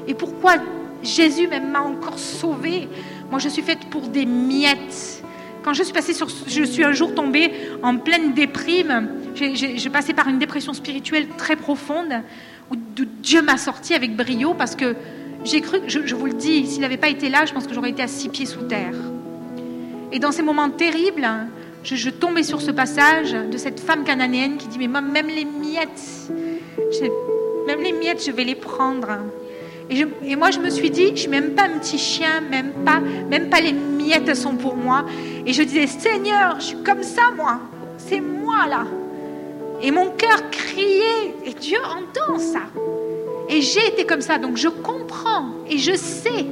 Et pourquoi Jésus même m'a encore sauvé Moi, je suis faite pour des miettes. Quand je suis passée sur, je suis un jour tombée en pleine déprime. J'ai passé par une dépression spirituelle très profonde où Dieu m'a sorti avec brio parce que j'ai cru, je, je, vous le dis, s'il n'avait pas été là, je pense que j'aurais été à six pieds sous terre. Et dans ces moments terribles, je, tombais sur ce passage de cette femme cananéenne qui dit Mais même les miettes, même les miettes, je vais les prendre. Et, moi, je me suis dit, je suis même pas un petit chien, même pas, même pas les miettes sont pour moi. Et je disais, Seigneur, je suis comme ça, moi. C'est moi, là. Et mon cœur criait, et Dieu entend ça. Et j'ai été comme ça, donc je comprends et je sais,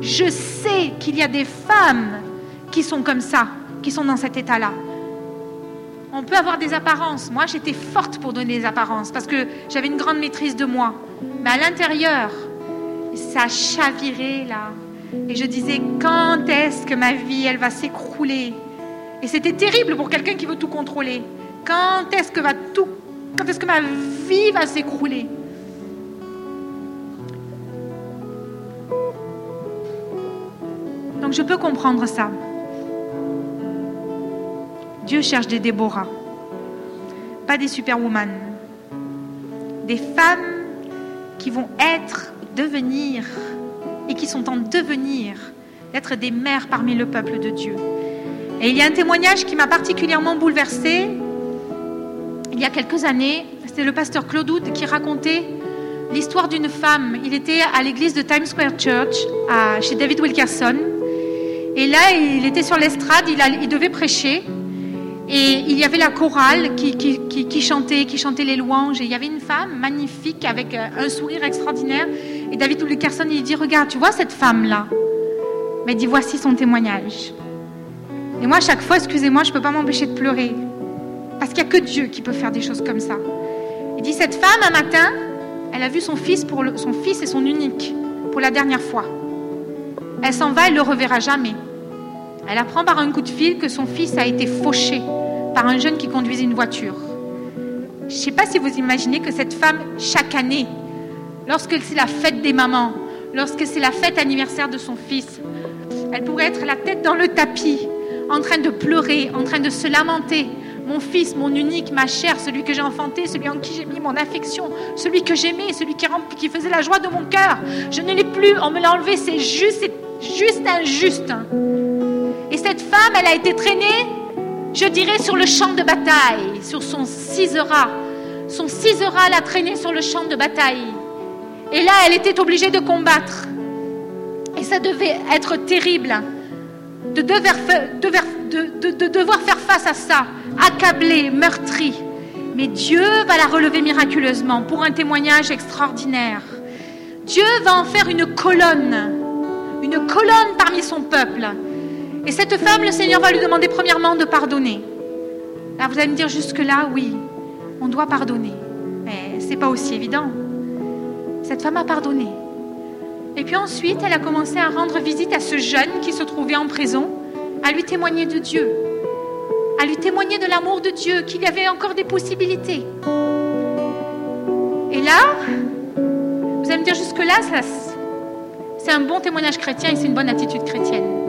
je sais qu'il y a des femmes qui sont comme ça, qui sont dans cet état-là. On peut avoir des apparences. Moi, j'étais forte pour donner des apparences parce que j'avais une grande maîtrise de moi. Mais à l'intérieur, ça chavirait là. Et je disais, quand est-ce que ma vie, elle va s'écrouler? Et c'était terrible pour quelqu'un qui veut tout contrôler. Quand est-ce que va tout, quand est-ce que ma vie va s'écrouler? Donc je peux comprendre ça. Dieu cherche des Déborah, pas des superwoman, des femmes qui vont être, devenir, et qui sont en devenir d'être des mères parmi le peuple de Dieu. Et il y a un témoignage qui m'a particulièrement bouleversée il y a quelques années. C'était le pasteur Claude Houd qui racontait l'histoire d'une femme. Il était à l'église de Times Square Church, chez David Wilkerson. Et là, il était sur l'estrade, il, devait prêcher. Et il y avait la chorale qui, chantait, qui chantait les louanges. Et il y avait une femme magnifique avec un sourire extraordinaire. Et David Wilkerson, il dit, regarde, tu vois cette femme-là? Mais dit voici son témoignage. Et moi, à chaque fois, excusez-moi, je ne peux pas m'empêcher de pleurer. Parce qu'il n'y a que Dieu qui peut faire des choses comme ça. Il dit cette femme, un matin, elle a vu son fils, pour son fils et son unique pour la dernière fois. Elle s'en va, elle ne le reverra jamais. Elle apprend par un coup de fil que son fils a été fauché par un jeune qui conduisait une voiture. Je ne sais pas si vous imaginez que cette femme, chaque année, lorsque c'est la fête des mamans, lorsque c'est la fête anniversaire de son fils, elle pourrait être la tête dans le tapis, en train de pleurer, en train de se lamenter. Mon fils, mon unique, ma chère, celui que j'ai enfanté, celui en qui j'ai mis mon affection, celui que j'aimais, celui qui, qui, faisait la joie de mon cœur. Je ne l'ai plus, on me l'a enlevé, c'est juste, c'est juste injuste. Et cette femme, elle a été traînée, je dirais, sur le champ de bataille, sur son cisera. Son cisera l'a traînée sur le champ de bataille. Et là, elle était obligée de combattre. Et ça devait être terrible de devoir, faire face à ça, accablée, meurtrie. Mais Dieu va la relever miraculeusement pour un témoignage extraordinaire. Dieu va en faire une colonne, une colonne parmi son peuple. Et cette femme, le Seigneur va lui demander premièrement de pardonner. Là, vous allez me dire jusque-là, oui, on doit pardonner. Mais ce n'est pas aussi évident. Cette femme a pardonné. Et puis ensuite, elle a commencé à rendre visite à ce jeune qui se trouvait en prison, à lui témoigner de Dieu, à lui témoigner de l'amour de Dieu, qu'il y avait encore des possibilités. Et là, vous allez me dire jusque-là, c'est un bon témoignage chrétien et c'est une bonne attitude chrétienne.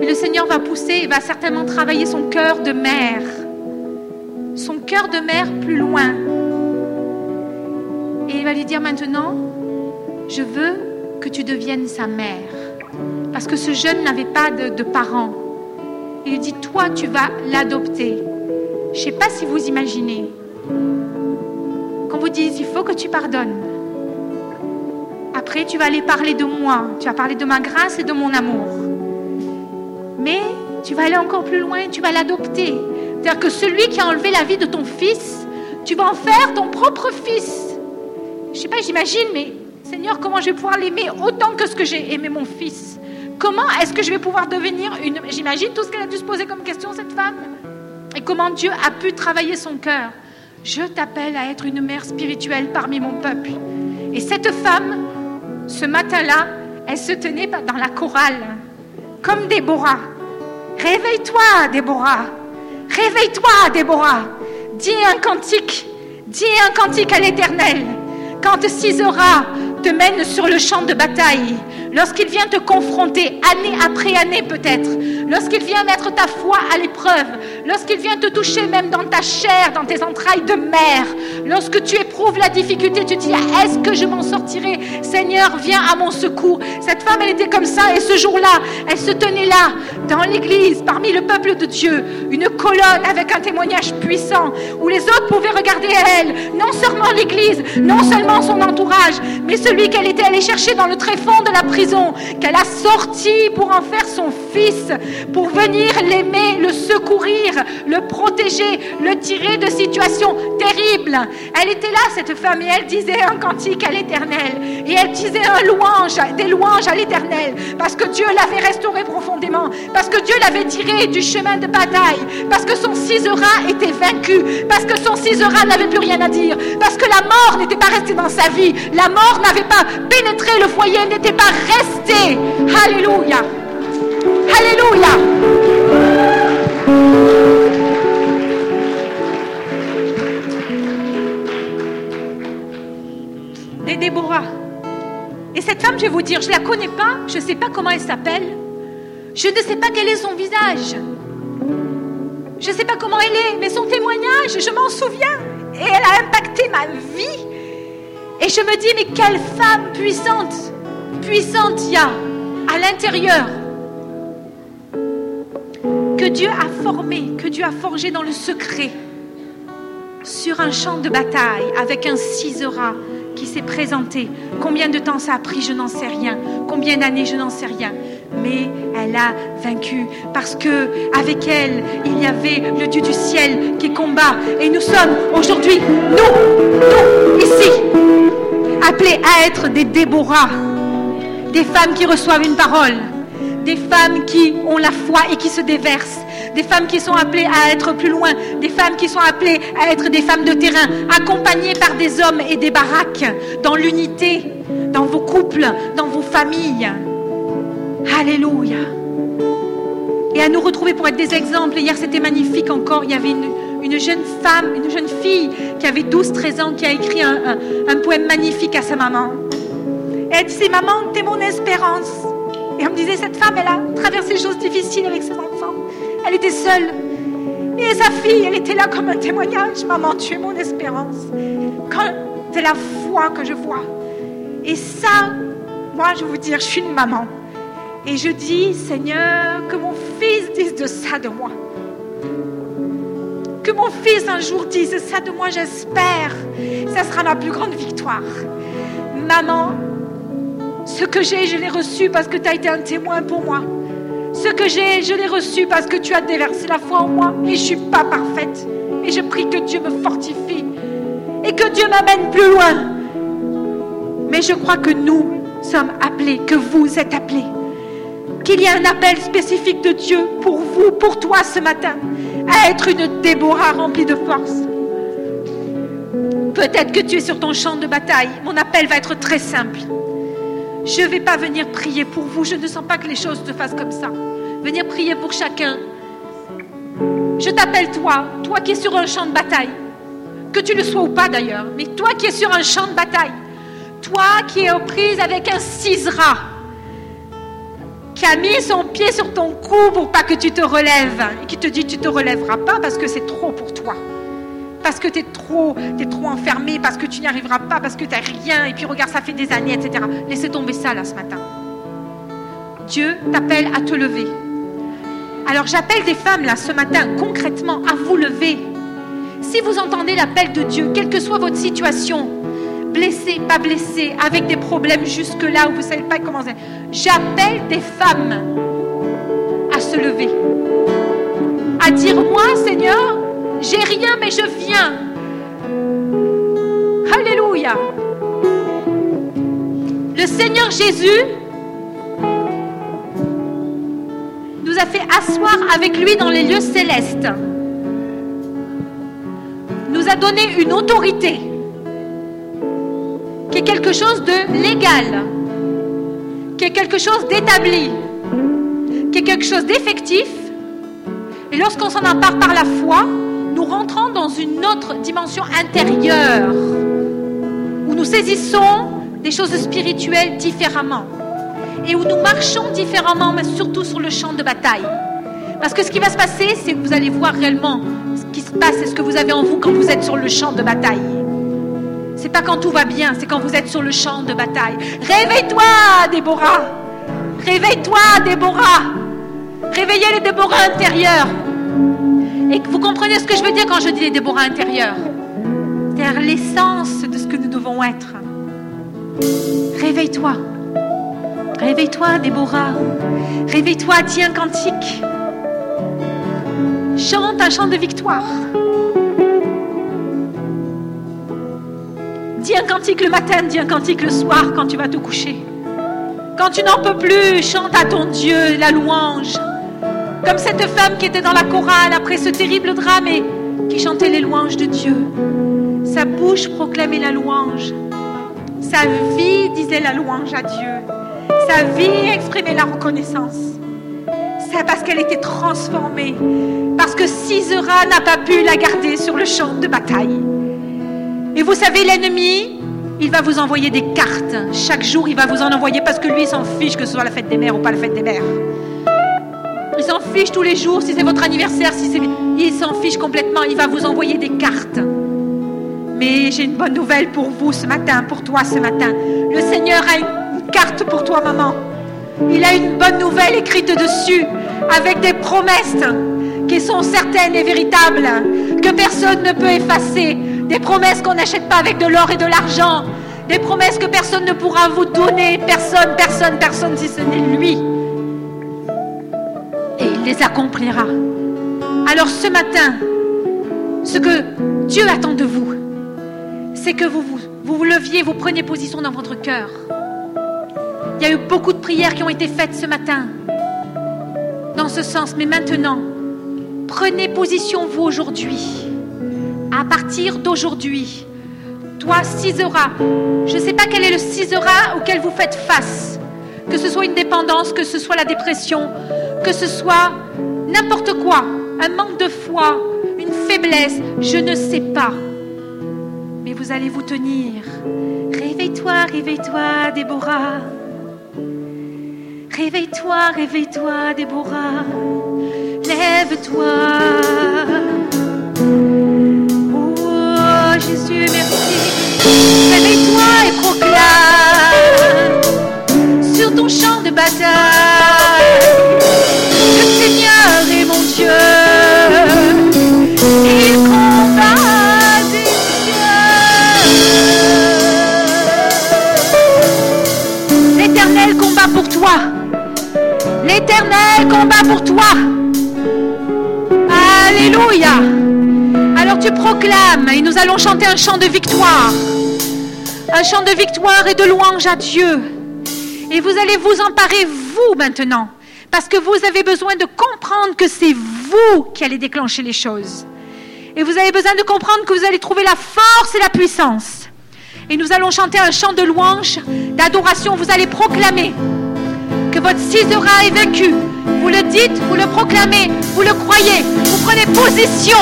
Mais le Seigneur va pousser et va certainement travailler son cœur de mère, son cœur de mère plus loin. Et il va lui dire maintenant, je veux que tu deviennes sa mère. Parce que ce jeune n'avait pas de, parents. Il lui dit, toi, tu vas l'adopter. Je ne sais pas si vous imaginez. Qu'on vous dise, il faut que tu pardonnes. Après, tu vas aller parler de moi. Tu vas parler de ma grâce et de mon amour. Mais tu vas aller encore plus loin, tu vas l'adopter. C'est-à-dire que celui qui a enlevé la vie de ton fils, tu vas en faire ton propre fils. Je ne sais pas, j'imagine, mais Seigneur, comment je vais pouvoir l'aimer autant que ce que j'ai aimé mon fils? Comment est-ce que je vais pouvoir devenir une... J'imagine tout ce qu'elle a dû se poser comme question, cette femme. Et comment Dieu a pu travailler son cœur. Je t'appelle à être une mère spirituelle parmi mon peuple. Et cette femme, ce matin-là, elle se tenait dans la chorale, comme Déborah. Réveille-toi, Déborah. Réveille-toi, Déborah. Dis un cantique. Dis un cantique à l'Éternel. Quand Sisera te mène sur le champ de bataille, lorsqu'il vient te confronter année après année peut-être, lorsqu'il vient mettre ta foi à l'épreuve, lorsqu'il vient te toucher même dans ta chair, dans tes entrailles de mère, lorsque tu éprouves la difficulté, tu dis, est-ce que je m'en sortirai? Seigneur, viens à mon secours. Cette femme, elle était comme ça, et ce jour-là, elle se tenait là, dans l'église, parmi le peuple de Dieu, une colonne avec un témoignage puissant, où les autres pouvaient regarder elle, non seulement l'église, non seulement son entourage, mais celui qu'elle était allée chercher dans le tréfonds de la qu'elle a sorti pour en faire son fils, pour venir l'aimer, le secourir, le protéger, le tirer de situations terribles. Elle était là, cette femme, et elle disait un cantique à l'éternel. Et elle disait un louange, des louanges à l'éternel, parce que Dieu l'avait restauré profondément, parce que Dieu l'avait tiré du chemin de bataille, parce que son cisera était vaincu, parce que son cisera n'avait plus rien à dire, parce que la mort n'était pas restée dans sa vie, la mort n'avait pas pénétré le foyer, n'était pas resté. Alléluia. Alléluia. Des Déborah. Et cette femme, je vais vous dire, je ne la connais pas, je ne sais pas comment elle s'appelle, je ne sais pas quel est son visage. Je ne sais pas comment elle est, mais son témoignage, je m'en souviens. Et elle a impacté ma vie. Et je me dis, mais quelle femme puissante, puissante il y a à l'intérieur que Dieu a formé, que Dieu a forgé dans le secret, sur un champ de bataille, avec un cisera qui s'est présenté. Combien de temps ça a pris, je n'en sais rien. Combien d'années, je n'en sais rien. Mais elle a vaincu parce que avec elle, il y avait le Dieu du ciel qui combat. Et nous sommes aujourd'hui, nous, nous, ici, appelés à être des Déborah, des femmes qui reçoivent une parole, des femmes qui ont la foi et qui se déversent, des femmes qui sont appelées à être plus loin, des femmes qui sont appelées à être des femmes de terrain, accompagnées par des hommes et des baraques, dans l'unité, dans vos couples, dans vos familles. Alléluia. Et à nous retrouver pour être des exemples. hier, c'était magnifique encore. Il y avait une, jeune femme, une jeune fille qui avait 12-13 ans, qui a écrit un, un, poème magnifique à sa maman. Elle disait, maman, t'es mon espérance. Et on me disait, cette femme, elle a traversé des choses difficiles avec ses enfants. Elle était seule. Et sa fille, elle était là comme un témoignage. Maman, tu es mon espérance. C'est la foi que je vois. Et ça, moi, je vous dire, je suis une maman. Et je dis, Seigneur, que mon fils dise de ça de moi. Que mon fils un jour dise ça de moi, j'espère. Ça sera ma plus grande victoire. Maman, ce que j'ai, je l'ai reçu parce que tu as été un témoin pour moi. Ce que j'ai, je l'ai reçu parce que tu as déversé la foi en moi. Et je ne suis pas parfaite. Et je prie que Dieu me fortifie. Et que Dieu m'amène plus loin. Mais je crois que nous sommes appelés, que vous êtes appelés qu'il y a un appel spécifique de Dieu pour vous, pour toi ce matin, à être une Déborah remplie de force. Peut-être que tu es sur ton champ de bataille. Mon appel va être très simple. Je ne vais pas venir prier pour vous. Je ne sens pas que les choses se fassent comme ça. Venir prier pour chacun. Je t'appelle toi, toi qui es sur un champ de bataille. Que tu le sois ou pas d'ailleurs, mais toi qui es sur un champ de bataille. Toi qui es aux prises avec un cisra qui a mis son pied sur ton cou pour pas que tu te relèves et qui te dit tu te relèveras pas parce que c'est trop pour toi. Parce que tu es trop, es trop enfermé, parce que tu n'y arriveras pas, parce que tu n'as rien, et puis regarde, ça fait des années, etc. Laissez tomber ça là ce matin. Dieu t'appelle à te lever. Alors j'appelle des femmes là ce matin concrètement à vous lever. Si vous entendez l'appel de Dieu, quelle que soit votre situation, blessé, pas blessé, avec des problèmes jusque là où vous ne savez pas comment c'est. J'appelle des femmes à se lever, à dire moi Seigneur, j'ai rien mais je viens. Alléluia. Le Seigneur Jésus nous a fait asseoir avec lui dans les lieux célestes. Nous a donné une autorité qui est quelque chose de légal, qui est quelque chose d'établi, qui est quelque chose d'effectif. Et lorsqu'on s'en empare par la foi, nous rentrons dans une autre dimension intérieure, où nous saisissons des choses spirituelles différemment, et où nous marchons différemment, mais surtout sur le champ de bataille. Parce que ce qui va se passer, c'est que vous allez voir réellement ce qui se passe et ce que vous avez en vous quand vous êtes sur le champ de bataille. C'est pas quand tout va bien, c'est quand vous êtes sur le champ de bataille. Réveille-toi, Déborah. Réveille-toi, Déborah. Réveillez les Déborah intérieurs. Et vous comprenez ce que je veux dire quand je dis les Déborah intérieurs C'est-à-dire l'essence de ce que nous devons être. Réveille-toi. Réveille-toi, Déborah. Réveille-toi, dis un cantique. Chante un chant de victoire. Dis un cantique le matin, dis un cantique le soir quand tu vas te coucher. Quand tu n'en peux plus, chante à ton Dieu la louange. Comme cette femme qui était dans la chorale après ce terrible drame et qui chantait les louanges de Dieu. Sa bouche proclamait la louange. Sa vie disait la louange à Dieu. Sa vie exprimait la reconnaissance. C'est parce qu'elle était transformée. Parce que Sisera n'a pas pu la garder sur le champ de bataille. Et vous savez, l'ennemi, il va vous envoyer des cartes. Chaque jour, il va vous en envoyer parce que lui, il s'en fiche que ce soit la fête des mères ou pas la fête des mères. Il s'en fiche tous les jours, si c'est votre anniversaire, si c'est... Il s'en fiche complètement, il va vous envoyer des cartes. Mais j'ai une bonne nouvelle pour vous ce matin, pour toi ce matin. Le Seigneur a une carte pour toi, maman. Il a une bonne nouvelle écrite dessus, avec des promesses qui sont certaines et véritables, que personne ne peut effacer, des promesses qu'on n'achète pas avec de l'or et de l'argent. Des promesses que personne ne pourra vous donner. Personne, personne, personne si ce n'est lui. Les accomplira. Alors ce matin, ce que Dieu attend de vous, c'est que vous vous, vous vous leviez, vous preniez position dans votre cœur. Il y a eu beaucoup de prières qui ont été faites ce matin. dans ce sens. Mais maintenant, prenez position, vous, aujourd'hui. À partir d'aujourd'hui, toi, Cisera, je ne sais pas quel est le Cisera auquel vous faites face. Que ce soit une dépendance, que ce soit la dépression, que ce soit n'importe quoi, un manque de foi, une faiblesse, je ne sais pas. Mais vous allez vous tenir. Réveille-toi, réveille-toi, Déborah. Réveille-toi, réveille-toi, Déborah. Lève-toi. Oh, Jésus, merci. Réveille-toi et proclame sur ton champ de bataille. L'éternel combat pour toi. Alléluia. Alors tu proclames et nous allons chanter un chant de victoire. Un chant de victoire et de louange à Dieu. Et vous allez vous emparer, vous, maintenant. Parce que vous avez besoin de comprendre que c'est vous qui allez déclencher les choses. Et vous avez besoin de comprendre que vous allez trouver la force et la puissance. Et nous allons chanter un chant de louange, d'adoration. Vous allez proclamer votre Sisera est vaincu. Vous le dites, vous le proclamez, vous le croyez, vous prenez position.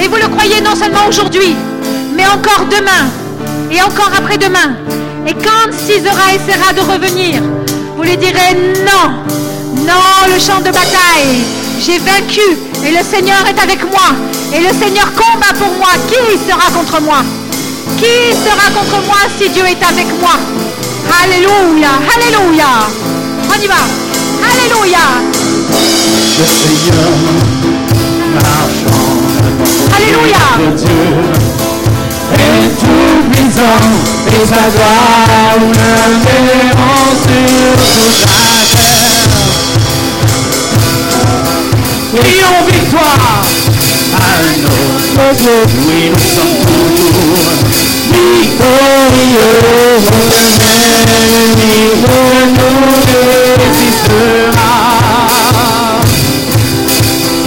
Et vous le croyez non seulement aujourd'hui, mais encore demain et encore après-demain. Et quand Sisera essaiera de revenir, vous lui direz non, non, le champ de bataille, j'ai vaincu et le Seigneur est avec moi. Et le Seigneur combat pour moi. Qui sera contre moi? Qui sera contre moi si Dieu est avec moi? Alléluia, Alléluia. On y va. Alléluia. Le Seigneur marchant Alléluia. Dieu est tout puissant et sa gloire verront sur toute la terre. Crions victoire à notre Dieu, oui nous sommes toujours victorieux. L'ennemi ne nous résistera.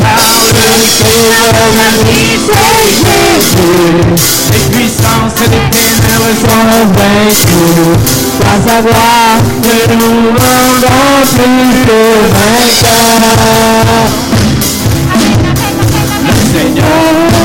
Car le Sauveur m'a c'est Jésus. Les puissances des ténèbres sont vaincues. Par sa gloire que nous rendons plus que vainqueurs. Le Seigneur marche en